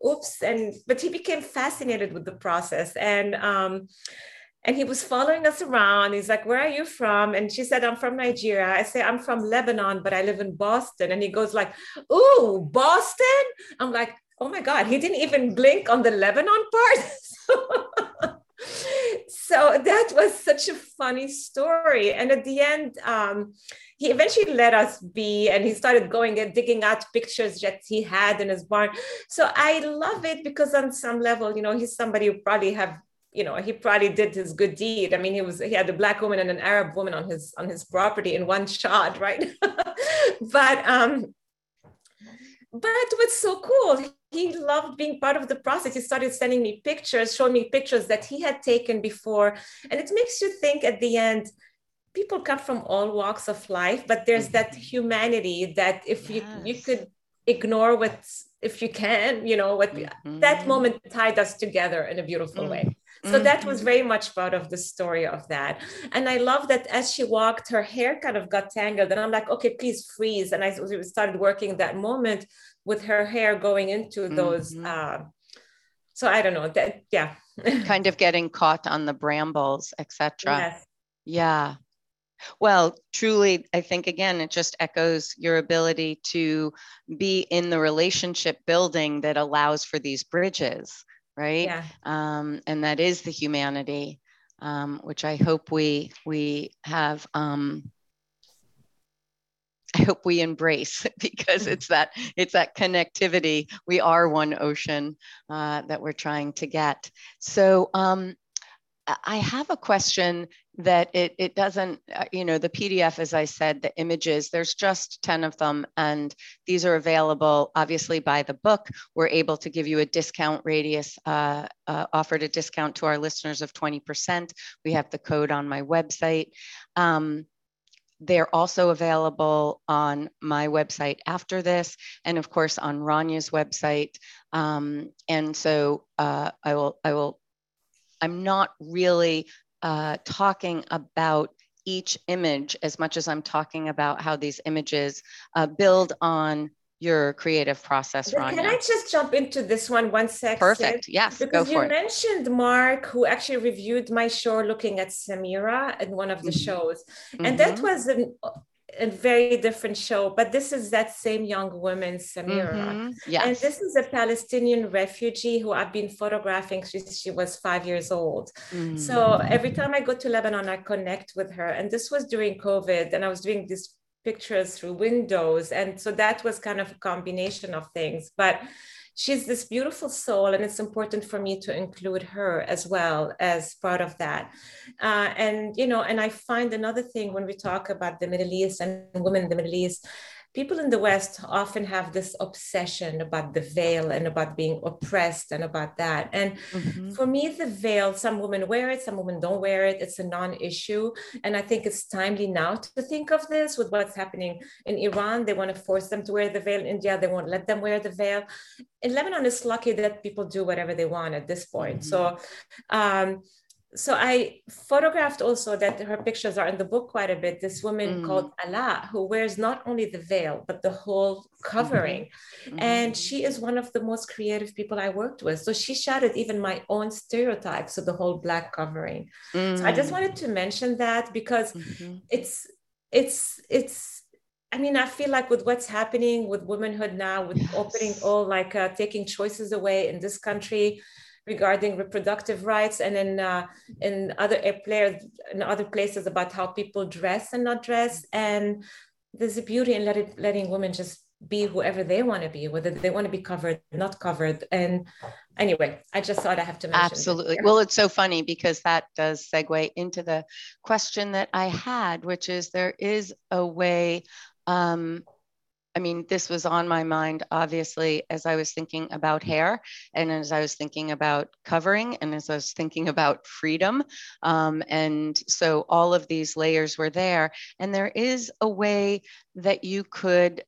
oops and but he became fascinated with the process and um and he was following us around. He's like, Where are you from? And she said, I'm from Nigeria. I say, I'm from Lebanon, but I live in Boston. And he goes, like, Ooh, Boston? I'm like, oh my God, he didn't even blink on the Lebanon part. *laughs* so that was such a funny story. And at the end, um, he eventually let us be and he started going and digging out pictures that he had in his barn. So I love it because on some level, you know, he's somebody who probably have you know he probably did his good deed i mean he was he had a black woman and an arab woman on his on his property in one shot right *laughs* but um but what's so cool he loved being part of the process he started sending me pictures showing me pictures that he had taken before and it makes you think at the end people come from all walks of life but there's that mm-hmm. humanity that if yes. you you could ignore what if you can you know what mm-hmm. that moment tied us together in a beautiful mm-hmm. way so that was mm-hmm. very much part of the story of that. And I love that as she walked, her hair kind of got tangled. And I'm like, okay, please freeze. And I started working that moment with her hair going into those. Mm-hmm. Uh, so I don't know that, yeah. *laughs* kind of getting caught on the brambles, etc. Yes. Yeah. Well, truly, I think again, it just echoes your ability to be in the relationship building that allows for these bridges right? Yeah. Um, and that is the humanity, um, which I hope we we have. Um, *laughs* I hope we embrace *laughs* because it's that it's that connectivity. We are one ocean uh, that we're trying to get. So um, I have a question that it, it doesn't, uh, you know, the PDF, as I said, the images, there's just 10 of them, and these are available obviously by the book. We're able to give you a discount radius, uh, uh, offered a discount to our listeners of 20%. We have the code on my website. Um, they're also available on my website after this, and of course on Rania's website. Um, and so uh, I will I will I'm not really uh, talking about each image as much as I'm talking about how these images uh, build on your creative process, Rania. Can I just jump into this one one second? Perfect. Yes, because you mentioned Mark, who actually reviewed my show looking at Samira in one of the mm-hmm. shows, and mm-hmm. that was an a very different show, but this is that same young woman, Samira. Mm-hmm. Yes. And this is a Palestinian refugee who I've been photographing since she was five years old. Mm-hmm. So every time I go to Lebanon, I connect with her. And this was during COVID, and I was doing these pictures through windows. And so that was kind of a combination of things. But she's this beautiful soul and it's important for me to include her as well as part of that uh, and you know and i find another thing when we talk about the middle east and women in the middle east people in the West often have this obsession about the veil and about being oppressed and about that. And mm-hmm. for me, the veil, some women wear it, some women don't wear it. It's a non issue. And I think it's timely now to think of this with what's happening in Iran. They want to force them to wear the veil. In India, they won't let them wear the veil. In Lebanon, it's lucky that people do whatever they want at this point. Mm-hmm. So, um, so I photographed also that her pictures are in the book quite a bit. This woman mm. called Ala, who wears not only the veil, but the whole covering. Mm-hmm. And she is one of the most creative people I worked with. So she shattered even my own stereotypes of the whole black covering. Mm. So I just mm. wanted to mention that because mm-hmm. it's, it's, it's, I mean, I feel like with what's happening with womanhood now, with yes. opening all like uh, taking choices away in this country, regarding reproductive rights and in uh, in other players in other places about how people dress and not dress. And there's a beauty in letting letting women just be whoever they want to be whether they want to be covered not covered. And anyway i just thought i have to mention absolutely. Well it's so funny because that does segue into the question that i had which is there is a way um, I mean, this was on my mind, obviously, as I was thinking about hair and as I was thinking about covering and as I was thinking about freedom. Um, and so all of these layers were there. And there is a way that you could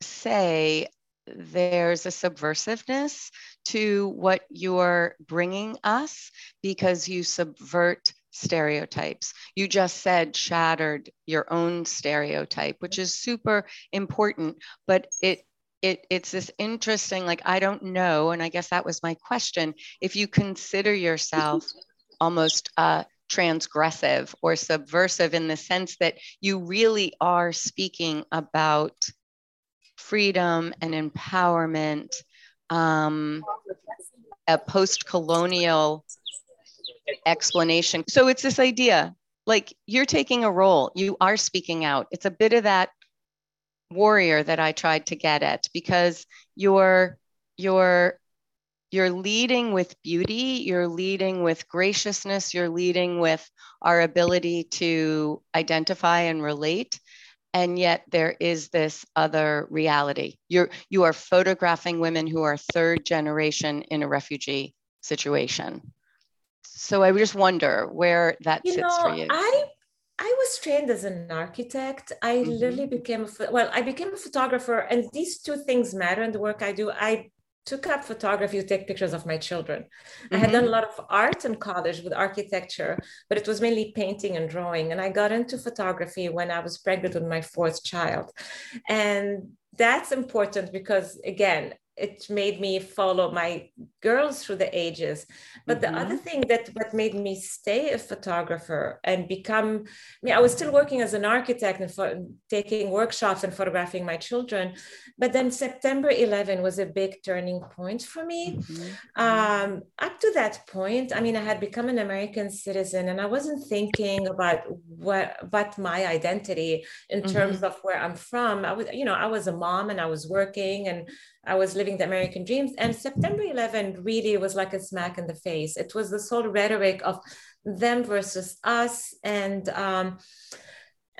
say there's a subversiveness to what you're bringing us because you subvert stereotypes. You just said shattered your own stereotype, which is super important, but it it, it's this interesting, like, I don't know. And I guess that was my question. If you consider yourself *laughs* almost uh, transgressive or subversive in the sense that you really are speaking about freedom and empowerment, um, a post colonial explanation. So it's this idea like you're taking a role, you are speaking out. It's a bit of that warrior that I tried to get at because you're you're you're leading with beauty, you're leading with graciousness, you're leading with our ability to identify and relate. And yet there is this other reality. You're you are photographing women who are third generation in a refugee situation. So I just wonder where that you sits know, for you. I I was trained as an architect. I mm-hmm. literally became a well, I became a photographer, and these two things matter in the work I do. I took up photography to take pictures of my children. Mm-hmm. I had done a mm-hmm. lot of art in college with architecture, but it was mainly painting and drawing. And I got into photography when I was pregnant with my fourth child. And that's important because, again, it made me follow my girls through the ages but mm-hmm. the other mm-hmm. thing that what made me stay a photographer and become i mean i was still working as an architect and for, taking workshops and photographing my children but then september 11 was a big turning point for me mm-hmm. um, up to that point i mean i had become an american citizen and i wasn't thinking about what what my identity in mm-hmm. terms of where i'm from i was you know i was a mom and i was working and I was living the American dreams. And September 11 really was like a smack in the face. It was this whole rhetoric of them versus us. And um,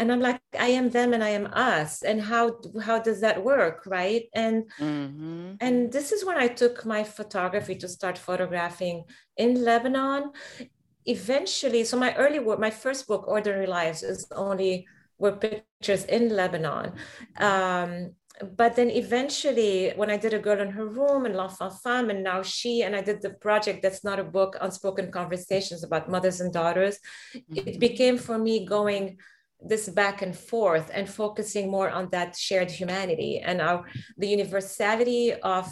and I'm like, I am them and I am us. And how how does that work? Right. And mm-hmm. and this is when I took my photography to start photographing in Lebanon. Eventually, so my early work, my first book, Ordinary Lives, is only were pictures in Lebanon. Um, but then eventually when i did a girl in her room and l'enfant femme and now she and i did the project that's not a book unspoken conversations about mothers and daughters mm-hmm. it became for me going this back and forth and focusing more on that shared humanity and our the universality of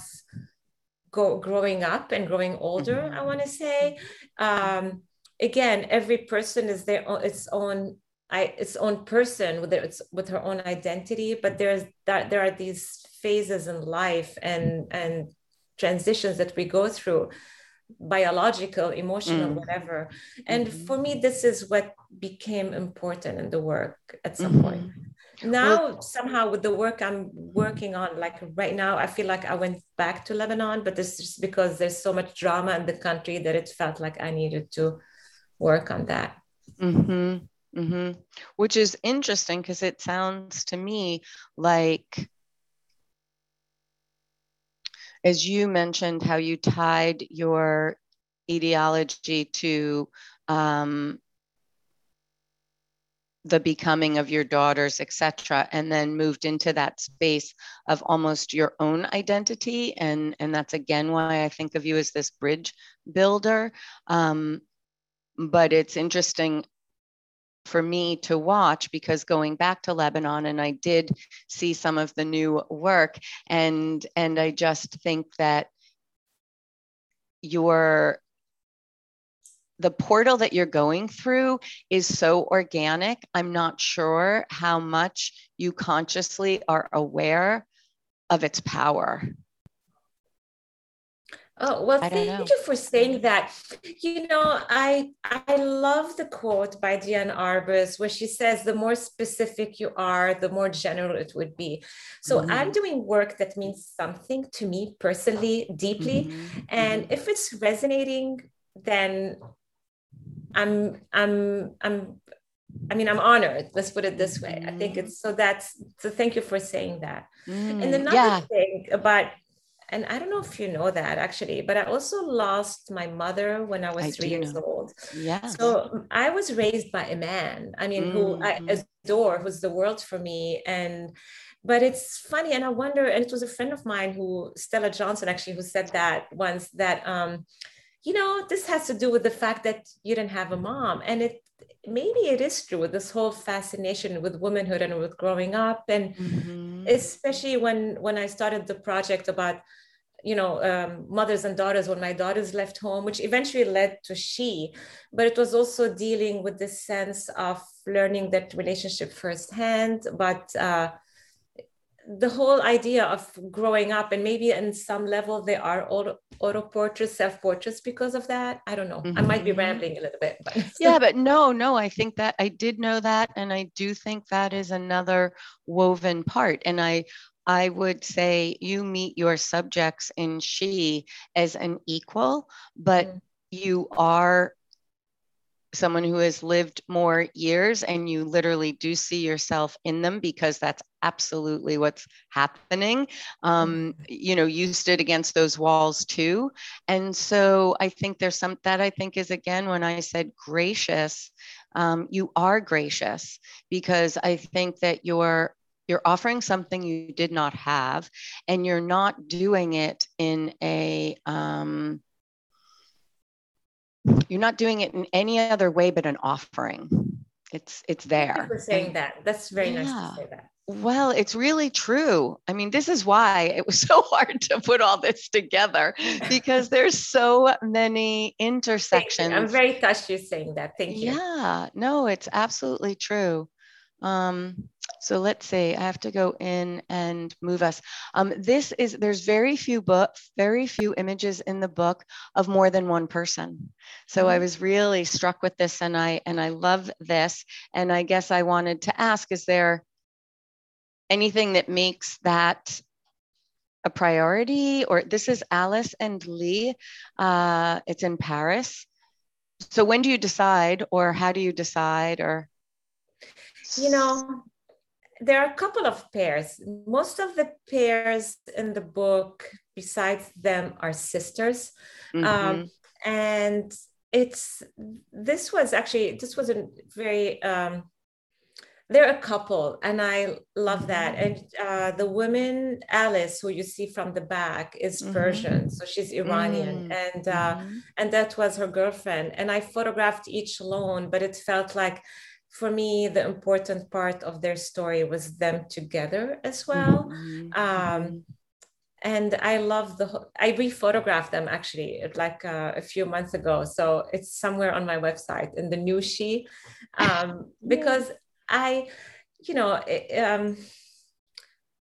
go, growing up and growing older mm-hmm. i want to say um, again every person is their own, its own I, its own person with its with her own identity but there's that there are these phases in life and and transitions that we go through biological emotional mm. whatever and mm-hmm. for me this is what became important in the work at some mm-hmm. point now well, somehow with the work i'm working on like right now i feel like i went back to lebanon but this is because there's so much drama in the country that it felt like i needed to work on that mm-hmm. Mm-hmm. Which is interesting because it sounds to me like, as you mentioned, how you tied your etiology to um, the becoming of your daughters, etc., and then moved into that space of almost your own identity. And, and that's again why I think of you as this bridge builder. Um, but it's interesting for me to watch because going back to Lebanon and I did see some of the new work and and I just think that your the portal that you're going through is so organic. I'm not sure how much you consciously are aware of its power. Oh well, thank you for saying that. You know, I I love the quote by Diane Arbus where she says, "The more specific you are, the more general it would be." So mm-hmm. I'm doing work that means something to me personally, deeply, mm-hmm. and mm-hmm. if it's resonating, then I'm I'm I'm I mean, I'm honored. Let's put it this way. I think mm-hmm. it's so that's so. Thank you for saying that. Mm, and another yeah. thing about and I don't know if you know that actually, but I also lost my mother when I was I three years know. old. Yeah. So I was raised by a man, I mean, mm-hmm. who I mm-hmm. adore, who's the world for me. And but it's funny, and I wonder, and it was a friend of mine who, Stella Johnson, actually, who said that once that um, you know, this has to do with the fact that you didn't have a mom. And it maybe it is true with this whole fascination with womanhood and with growing up and mm-hmm. Especially when when i started the project about you know um, mothers and daughters when my daughters left home which eventually led to she but it was also dealing with this sense of learning that relationship firsthand but uh, the whole idea of growing up and maybe in some level they are auto, auto portraits self portraits because of that i don't know mm-hmm. i might be mm-hmm. rambling a little bit but *laughs* yeah but no no i think that i did know that and i do think that is another woven part and i I would say you meet your subjects in she as an equal, but mm-hmm. you are someone who has lived more years and you literally do see yourself in them because that's absolutely what's happening um, mm-hmm. you know you stood against those walls too and so i think there's some that i think is again when i said gracious um, you are gracious because i think that you're you're offering something you did not have and you're not doing it in a um, you're not doing it in any other way but an offering. It's it's there. Thank you for saying and, that. That's very yeah. nice to say that. Well, it's really true. I mean, this is why it was *laughs* so hard to put all this together because there's so many intersections. I'm very touched you saying that. Thank you. Yeah, no, it's absolutely true. Um, so let's see, I have to go in and move us. Um, this is, there's very few book, very few images in the book of more than one person. So mm-hmm. I was really struck with this and I, and I love this. And I guess I wanted to ask, is there anything that makes that a priority or this is Alice and Lee. Uh, it's in Paris. So when do you decide or how do you decide or? You know, there are a couple of pairs. Most of the pairs in the book, besides them, are sisters. Mm-hmm. Um, and it's this was actually this was a very um, they're a couple and i love that and uh, the woman alice who you see from the back is mm-hmm. persian so she's iranian mm-hmm. and uh, mm-hmm. and that was her girlfriend and i photographed each alone but it felt like for me, the important part of their story was them together as well. Mm-hmm. Um, and I love the, I rephotographed them actually like uh, a few months ago. So it's somewhere on my website in the new she, um, *laughs* because I, you know, it, um,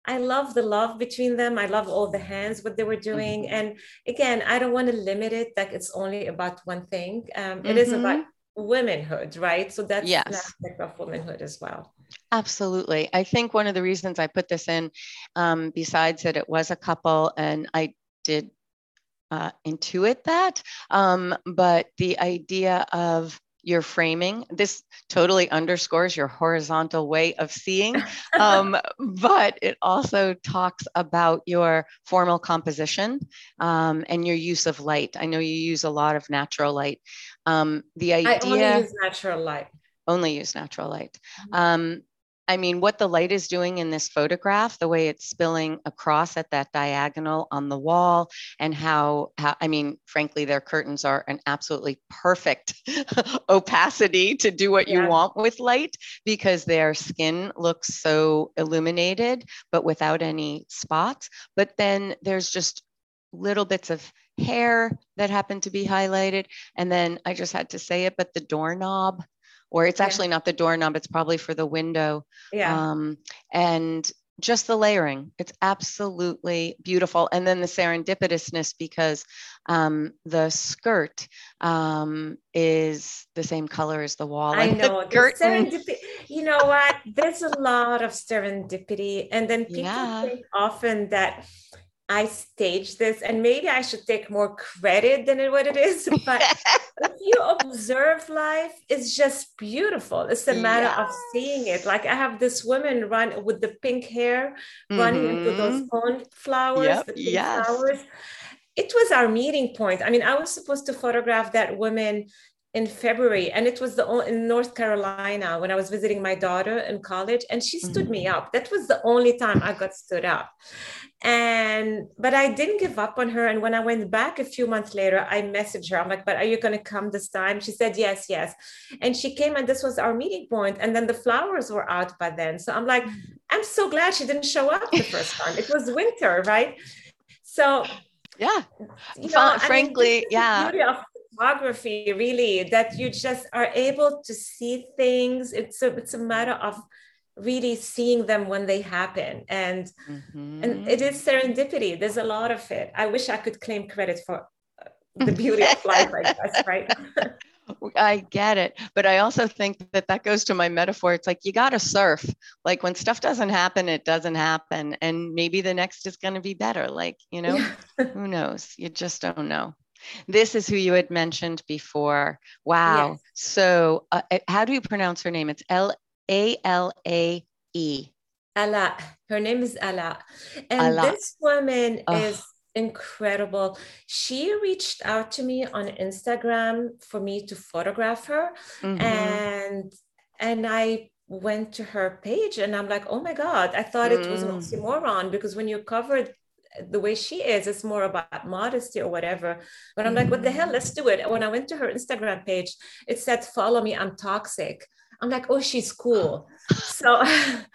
I love the love between them. I love all the hands, what they were doing. Mm-hmm. And again, I don't want to limit it like it's only about one thing. Um, mm-hmm. is about womanhood, right? So that's yes. an aspect of womanhood as well. Absolutely. I think one of the reasons I put this in, um, besides that it was a couple, and I did uh, intuit that, um, but the idea of your framing. This totally underscores your horizontal way of seeing, um, *laughs* but it also talks about your formal composition um, and your use of light. I know you use a lot of natural light. Um, the idea. I only use natural light. Only use natural light. Mm-hmm. I mean, what the light is doing in this photograph, the way it's spilling across at that diagonal on the wall, and how, how I mean, frankly, their curtains are an absolutely perfect *laughs* opacity to do what yeah. you want with light because their skin looks so illuminated, but without any spots. But then there's just little bits of hair that happen to be highlighted. And then I just had to say it, but the doorknob or it's actually not the doorknob, it's probably for the window. Yeah. Um, and just the layering, it's absolutely beautiful. And then the serendipitousness because um, the skirt um, is the same color as the wall. I know. The serendipity, you know what? There's a lot of serendipity. And then people yeah. think often that I staged this, and maybe I should take more credit than what it is. *laughs* But if you observe life, it's just beautiful. It's a matter of seeing it. Like I have this woman run with the pink hair mm-hmm. running into those mm-hmm. cornflowers, yep. the yes. flowers. It was our meeting point. I mean, I was supposed to photograph that woman in February, and it was the in North Carolina when I was visiting my daughter in college, and she stood mm-hmm. me up. That was the only time I got stood up, and but I didn't give up on her. And when I went back a few months later, I messaged her. I'm like, "But are you going to come this time?" She said, "Yes, yes," and she came, and this was our meeting point. And then the flowers were out by then, so I'm like, mm-hmm. I'm so glad she didn't show up the first time. It was winter, right? So yeah, you know, frankly, I mean, yeah photography really that you just are able to see things it's a it's a matter of really seeing them when they happen and mm-hmm. and it is serendipity there's a lot of it i wish i could claim credit for uh, the beauty of life i guess *laughs* right I get it. But I also think that that goes to my metaphor. It's like you got to surf. Like when stuff doesn't happen, it doesn't happen. And maybe the next is going to be better. Like, you know, *laughs* who knows? You just don't know. This is who you had mentioned before. Wow. Yes. So, uh, uh, how do you pronounce her name? It's L A L A E. Ala. Her name is Ala. And Ala. this woman oh. is incredible. She reached out to me on Instagram for me to photograph her. Mm-hmm. And and I went to her page and I'm like, oh my God, I thought it was an mm. oxymoron because when you covered the way she is it's more about modesty or whatever. But i'm like what the hell? Let's do it. When i went to her instagram page it said follow me i'm toxic. I'm like oh she's cool. *laughs* So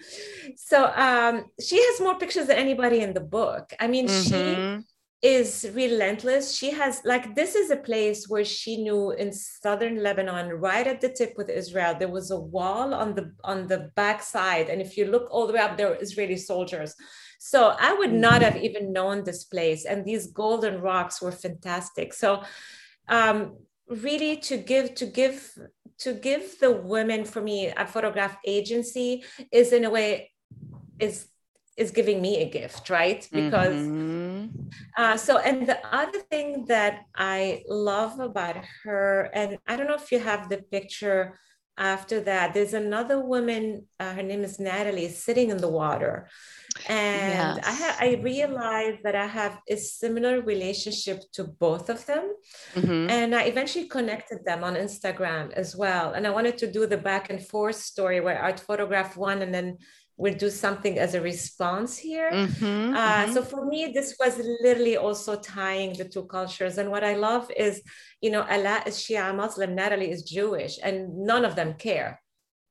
*laughs* so um she has more pictures than anybody in the book. I mean mm-hmm. she is relentless. She has like this is a place where she knew in southern lebanon right at the tip with israel there was a wall on the on the back side. And if you look all the way up there are israeli soldiers so I would not have even known this place. And these golden rocks were fantastic. So um, really to give to give to give the women for me a photograph agency is in a way is is giving me a gift right because mm-hmm. uh, so and the other thing that i love about her and i don't know if you have the picture after that there's another woman uh, her name is natalie sitting in the water and yes. I, ha- I realized that I have a similar relationship to both of them. Mm-hmm. And I eventually connected them on Instagram as well. And I wanted to do the back and forth story where I'd photograph one and then we'll do something as a response here. Mm-hmm, uh, mm-hmm. So for me, this was literally also tying the two cultures. And what I love is, you know, Ala is Shia Muslim, Natalie is Jewish, and none of them care.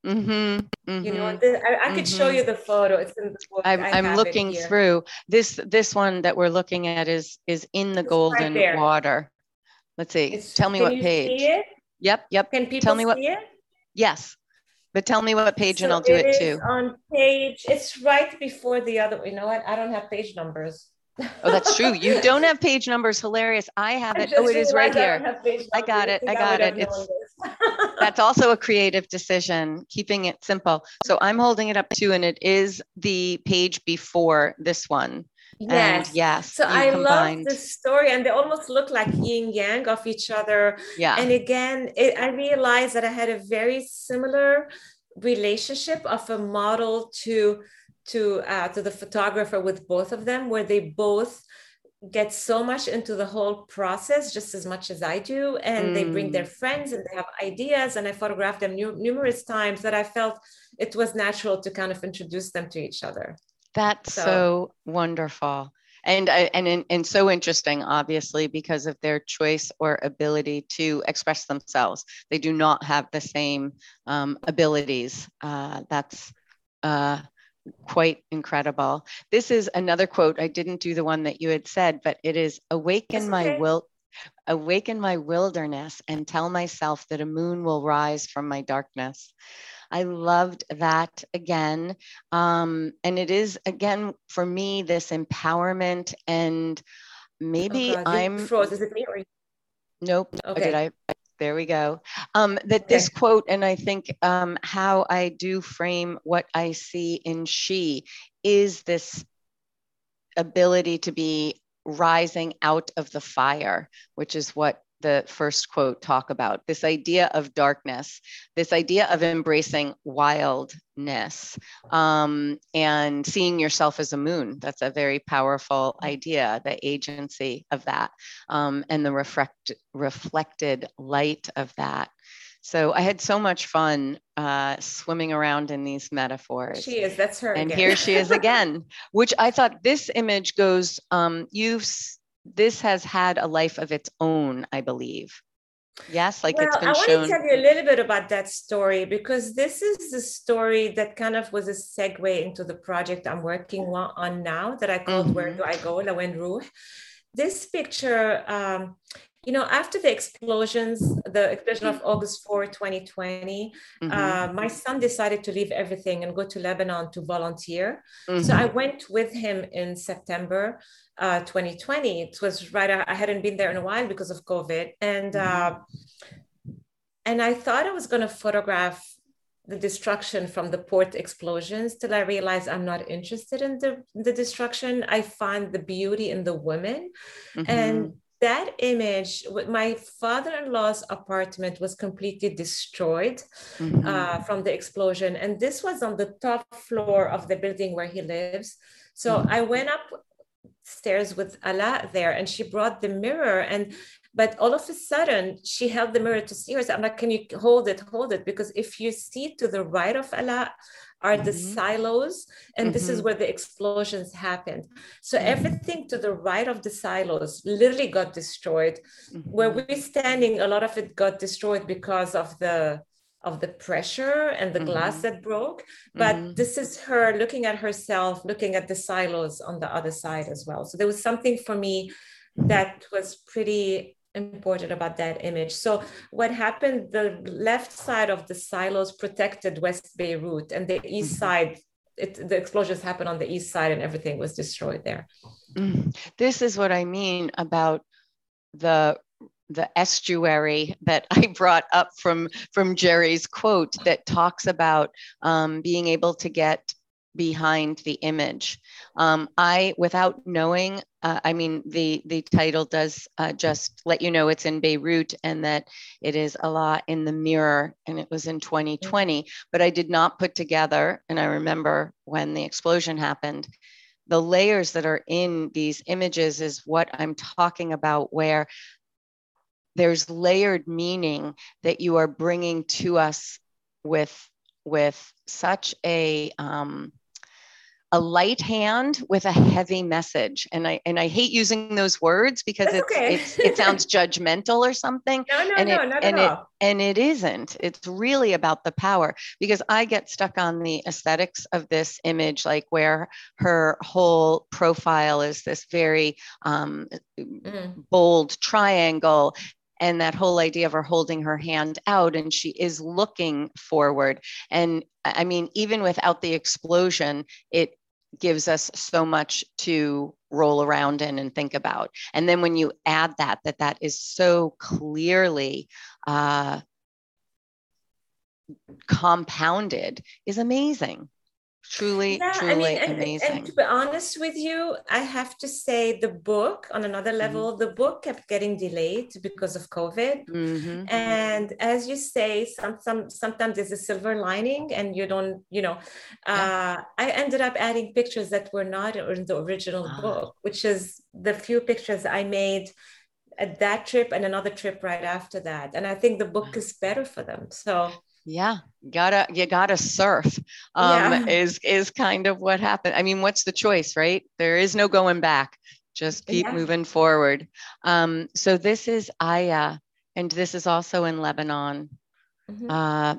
Mm-hmm, mm-hmm, you know, mm-hmm. I, I could mm-hmm. show you the photo. It's in the book. I'm, I'm looking through this. This one that we're looking at is is in the it's golden right water. Let's see. It's, tell me what page. Yep, yep. Can people tell me what, it? Yes, but tell me what page, so and I'll do it, it too. On page, it's right before the other. You know what? I don't have page numbers. oh, that's true. You *laughs* don't have page numbers. Hilarious. I have it. Oh, it is right here. I got it. I got it. It's *laughs* that's also a creative decision, keeping it simple. So I'm holding it up too, and it is the page before this one. Yes. And yes. So I combined... love the story, and they almost look like yin yang of each other. Yeah. And again, it, I realized that I had a very similar relationship of a model to to uh, to the photographer with both of them, where they both get so much into the whole process just as much as I do. And mm. they bring their mm. friends and they have ideas. And I photographed them nu- numerous times that I felt it was natural to kind of introduce them to each other. That's so, so wonderful. And, and, and so interesting, obviously, because of their choice or ability to express themselves. They do not have the same um, abilities. Uh, that's uh, quite incredible. This is another quote. I didn't do the one that you had said, but it is awaken okay. my will awaken my wilderness and tell myself that a moon will rise from my darkness. I loved that again. Um, and it is again for me this empowerment and maybe oh I'm froze. Is it me or Nope. Okay. did I there we go. Um, that okay. this quote, and I think um, how I do frame what I see in she is this ability to be rising out of the fire, which is what the first quote talk about this idea of darkness, this idea of embracing wildness um, and seeing yourself as a moon. That's a very powerful idea, the agency of that um, and the reflect, reflected light of that. So I had so much fun uh, swimming around in these metaphors. She is, that's her. And again. here she is *laughs* again, which I thought this image goes, um, you've this has had a life of its own, I believe. Yes, like well, it's been I shown. I want to tell you a little bit about that story because this is the story that kind of was a segue into the project I'm working on now that I called mm-hmm. Where Do I Go? La Ruh. This picture, um, you know, after the explosions, the explosion of August 4, 2020, mm-hmm. uh, my son decided to leave everything and go to Lebanon to volunteer. Mm-hmm. So I went with him in September uh, 2020. It was right, I hadn't been there in a while because of COVID. And, mm-hmm. uh, and I thought I was going to photograph the destruction from the port explosions till I realized I'm not interested in the, the destruction. I find the beauty in the women. Mm-hmm. And that image my father-in-law's apartment was completely destroyed mm-hmm. uh, from the explosion and this was on the top floor of the building where he lives so mm-hmm. i went up stairs with Ala there and she brought the mirror and but all of a sudden she held the mirror to see herself. I'm like, can you hold it, hold it? Because if you see to the right of Ala are mm-hmm. the silos, and mm-hmm. this is mm-hmm. where the explosions happened. So mm-hmm. everything to the right of the silos literally got destroyed. Mm-hmm. Where we're standing, a lot of it got destroyed because of the of the pressure and the mm-hmm. glass that broke but mm-hmm. this is her looking at herself looking at the silos on the other side as well so there was something for me that was pretty important about that image. So what happened, the left side of the silos protected West Beirut and the east mm-hmm. side, it, the explosions happened on the east side and everything was destroyed there. Mm. This is what I mean about the the estuary that *laughs* I brought up from from Jerry's quote that talks about um, being able to get behind the image. Um, I, without knowing, uh, I mean, the the title does uh, just let you know it's in Beirut and that it is a lot in the mirror, and it was in 2020. But I did not put together, and I remember when the explosion happened. The layers that are in these images is what I'm talking about, where there's layered meaning that you are bringing to us with with such a um, a light hand with a heavy message and i and i hate using those words because it's, okay. it's it *laughs* sounds judgmental or something no, no, and no, it, not and at it all. and it isn't it's really about the power because i get stuck on the aesthetics of this image like where her whole profile is this very um, mm. bold triangle and that whole idea of her holding her hand out and she is looking forward. And i mean even without the explosion it gives us so much to roll around in and think about. And then when you add that that that is so clearly uh, compounded is amazing truly yeah, truly I mean, and, amazing and to be honest with you i have to say the book on another mm-hmm. level mm-hmm. the book kept getting delayed because of covid mm-hmm. and as you say some, some sometimes there's a silver lining and you don't you know uh, i ended up adding pictures that were not in the original ah. book which is the few pictures i made at that trip and another trip right after that and i think the book is better for them so yeah gotta you gotta surf um yeah. *laughs* is is kind of what happened i mean what's the choice right there is no going back just keep yeah. moving forward um so this is aya and this is also in lebanon mm-hmm. uh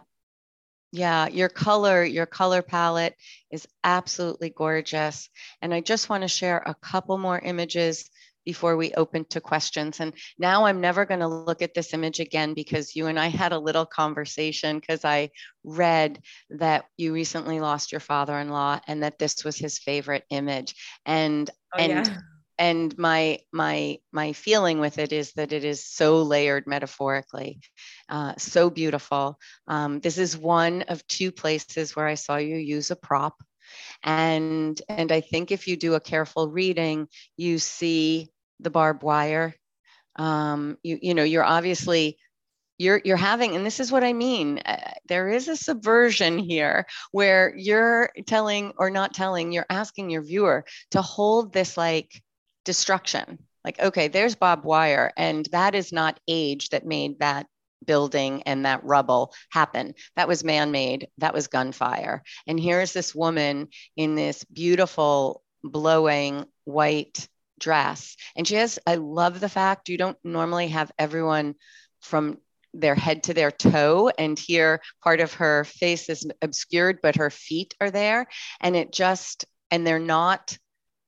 yeah your color your color palette is absolutely gorgeous and i just want to share a couple more images before we open to questions. And now I'm never going to look at this image again because you and I had a little conversation because I read that you recently lost your father-in-law and that this was his favorite image. And oh, and yeah. and my my my feeling with it is that it is so layered metaphorically, uh, so beautiful. Um, this is one of two places where I saw you use a prop and and i think if you do a careful reading you see the barbed wire. Um, you, you know, you're obviously you're you're having and this is what i mean uh, there is a subversion here where you're telling or not telling you're asking your viewer to hold this like destruction. Like okay there's barbed wire and that is not age that made that building and that rubble happen. That was man-made that was gunfire. And here's this woman in this beautiful blowing white dress. And she has, I love the fact you don't normally have everyone from their head to their toe and here part of her face is obscured but her feet are there. And it just and they're not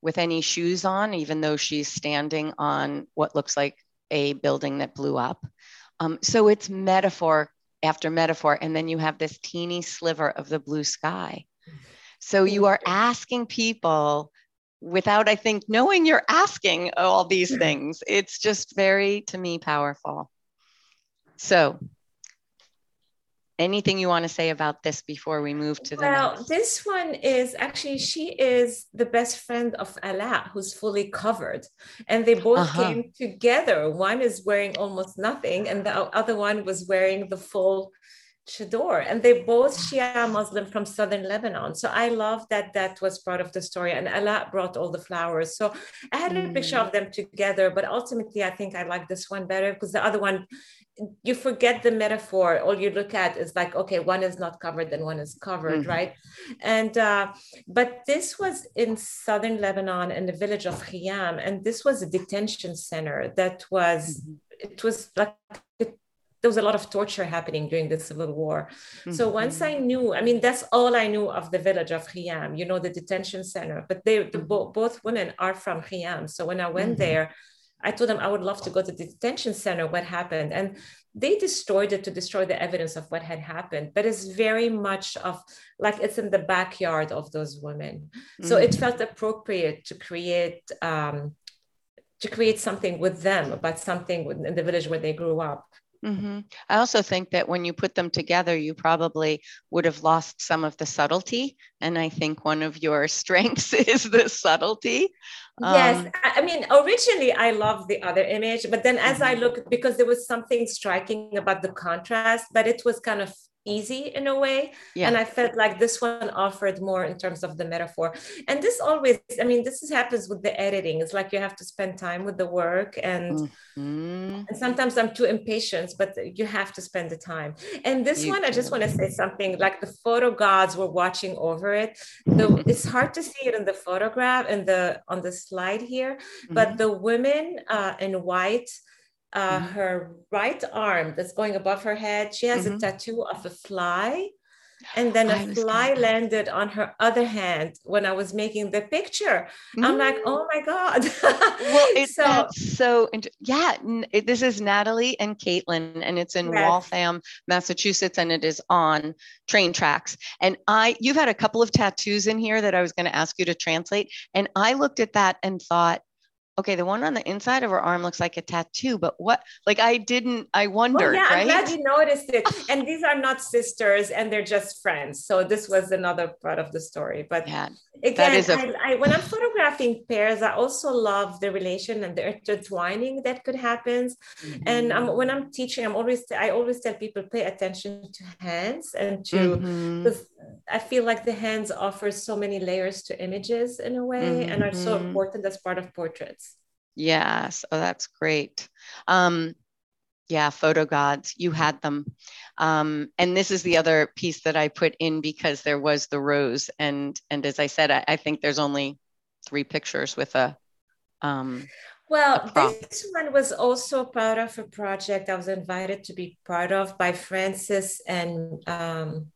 with any shoes on even though she's standing on what looks like a building that blew up. Um, so it's metaphor after metaphor. And then you have this teeny sliver of the blue sky. So you are asking people without, I think, knowing you're asking all these things. It's just very, to me, powerful. So, anything you want to say about this before we move to the well next? this one is actually she is the best friend of Ala who's fully covered and they both uh-huh. came together one is wearing almost nothing and the other one was wearing the full chador and they both shia muslim from southern lebanon so i love that that was part of the story and Ala brought all the flowers so i had a picture of mm. them together but ultimately i think i like this one better because the other one you forget the metaphor all you look at is like okay one is not covered then one is covered mm-hmm. right and uh, but this was in southern lebanon in the village of khiyam and this was a detention center that was mm-hmm. it was like there was a lot of torture happening during the civil war. Mm-hmm. So once I knew, I mean, that's all I knew of the village of Khiyam, you know, the detention center. But they, the, bo- both women are from Khiyam. So when I went mm-hmm. there, I told them I would love to go to the detention center. What happened? And they destroyed it to destroy the evidence of what had happened. But it's very much of like it's in the backyard of those women. Mm-hmm. So it mm-hmm. felt appropriate to create. Um, to create something with them about something in the village where they grew up Mm-hmm. I also think that when you put them together, you probably would have lost some of the subtlety. And I think one of your *laughs* strengths is the subtlety. Yes. Um, I mean, originally I loved the other image, but then as mm-hmm. I look, because there was something striking about the contrast, but it was kind of easy in a way. Yeah. and i felt like this one offered more in terms of the metaphor. And this always i mean this is, happens with the editing. It's like you have to spend time with the work and, mm-hmm. and sometimes i'm too impatient but you have to spend the time. And this you one i just want to say something like the photo gods were watching over it. The, it's hard to see it in the photograph and the on the slide here mm-hmm. but the women uh, in white uh, mm-hmm. her right arm that's going above her head. She has mm-hmm. a tattoo of a fly. And then a fly landed on her other hand when I was making the picture. Mm-hmm. I'm like, mm. oh my God. well, *laughs* it's so, so yeah, this is Natalie and Caitlin, and it's in yes. Waltham, Massachusetts, and it is on train tracks. And I, you've had a couple of tattoos in here that I was going to ask you to translate. And I looked at that and thought, okay, the one on the inside of her arm looks like a tattoo, but what? Like I didn't, I wondered. Oh, yeah, right? I'm glad you noticed it. *laughs* and these are not sisters, and they're just friends. So this was another part of the story. But yeah, again, a- I, I, when I'm photographing pairs, I also love the relation and the intertwining that could happen. Mm-hmm. And um, when I'm teaching, I'm always I always tell people pay attention to hands and to mm-hmm. I feel like the hands offer so many layers to images in a way mm-hmm. and are so mm-hmm. important as part of portraits. Yes. Oh, that's great. Um, yeah, photo gods, you had them. Um, and this is the other piece that I put in because there was the rose. And and as I said, I, I think there's only three pictures with a um well, this one was also part of a project I was invited to be part of by Frances and um,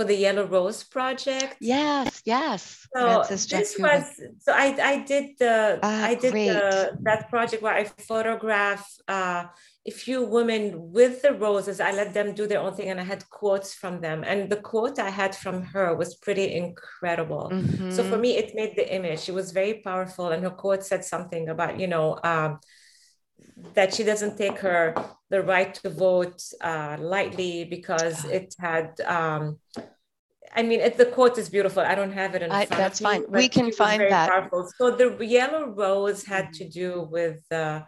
for the Yellow Rose project. Yes, yes. So this was so I I did the ah, I did the, that project where I photograph uh, a few women with the roses. I let them do their own thing, and I had quotes from them. And the quote I had from her was pretty incredible. Mm-hmm. So for me, it made the image. It was very powerful, and her quote said something about you know. Um, that she doesn't take her the right to vote uh, lightly because it had um, I mean, it, the quote is beautiful. I don't have it in I, front That's of me, fine. We can find that. Powerful. So the yellow rose had to do with uh,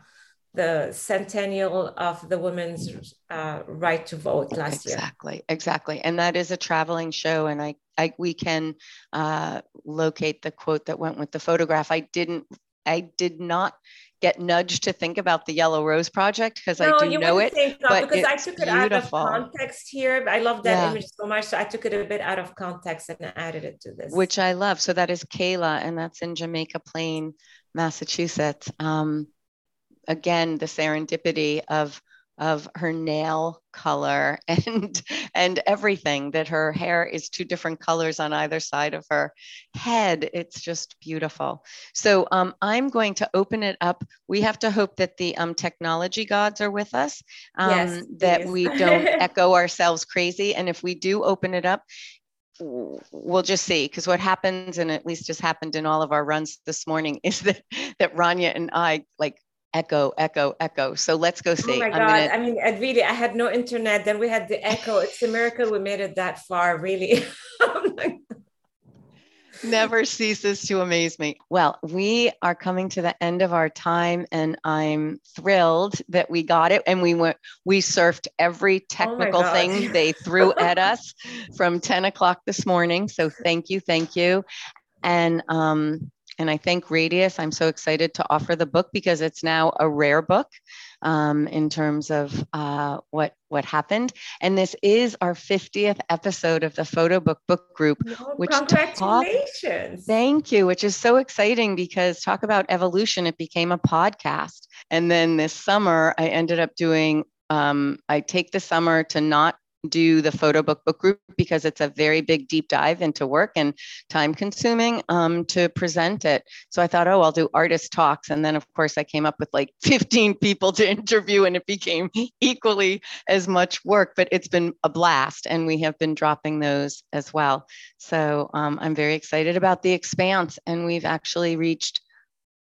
the centennial of the women's uh, right to vote last exactly, year. Exactly, exactly. And that is a traveling show, and I, I we can uh, locate the quote that went with the photograph. I didn't, I did not get nudged to think about the Yellow Rose Project because no, I do know it. but because I took it beautiful. out of context here. I love that yeah. image so much. So I took it a bit out of context and added it to this. Which I love. So that is Kayla, and that's in Jamaica Plain, Massachusetts. Um, again, the serendipity of of her nail color *laughs* and and everything that her hair is two different colors on either side of her head. It's just beautiful. So um, i'm going to open it up. We have to hope that the um, technology gods are with us um, yes, that we *laughs* don't echo ourselves crazy. And if we do open it up we'll just see because what happens and at least just happened in all of our runs this morning *laughs* is that that Rania and I like echo, echo, echo. So let's go see. Oh my God. Gonna... I mean, really, I had no internet. Then we had the echo. It's a miracle we made it that far, really. *laughs* Never ceases to amaze me. Well, we are coming to the end of our time, and I'm thrilled that we got it. And we went, we surfed every oh technical oh thing they threw at us from 10 o'clock this morning. So thank you, thank you. And um, and I thank Radius. I'm so excited to offer the book because it's now a rare book um, in terms of uh, what what happened. And this is our 50th episode of the Photo Book Book Group. Oh, which congratulations! Talk, thank you, which is so exciting because talk about evolution. It became a podcast, and then this summer I ended up doing. Um, I take the summer to not do the photo book book group because it's a very big deep dive into work and time consuming um, to present it. So I thought, oh, I'll do artist talks. And then, of course, I came up with like *laughs* 15 people to interview, and it became equally as much work, but it's been a blast. And we have been dropping those as well. So um, I'm very excited about the expanse. And we've actually reached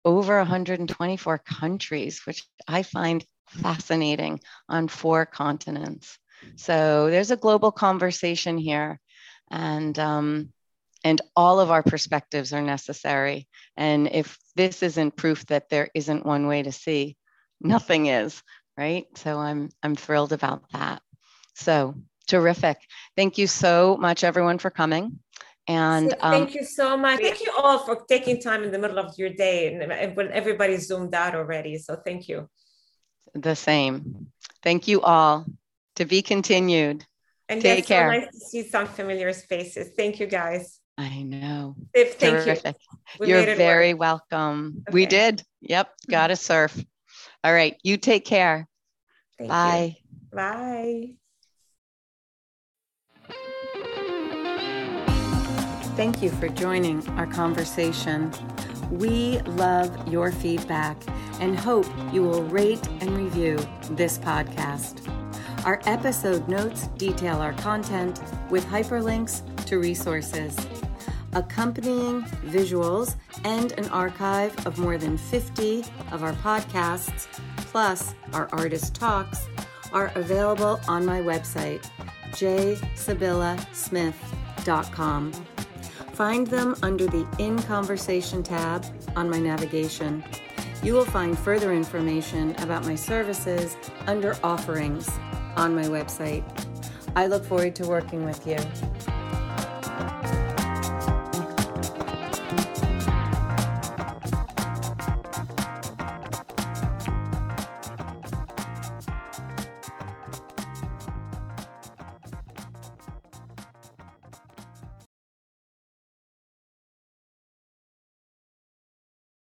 over 124 countries, which I find fascinating on four continents. So there's a global conversation here, and um, and all of our perspectives are necessary. And if this isn't proof that there isn't one way to see, nothing is, right? So I'm I'm thrilled about that. So terrific. Thank you so much, everyone, for coming. And um, thank you so much. Thank you all for taking time in the middle of your day and when everybody's zoomed out already. So thank you. The same. Thank you all. To be continued. And Take yes, care. So nice to see some familiar faces. Thank you, guys. I know. Thank Terrific. you. You're very work. welcome. Okay. We did. Yep. Got to surf. All right. You take care. Thank Bye. You. Bye. Thank you for joining our conversation. We love your feedback and hope you will rate and review this podcast. Our episode notes detail our content with hyperlinks to resources. Accompanying visuals and an archive of more than 50 of our podcasts, plus our artist talks, are available on my website, jsybyllasmith.com. Find them under the In Conversation tab on my navigation. You will find further information about my services under Offerings on my website. I look forward to working with you.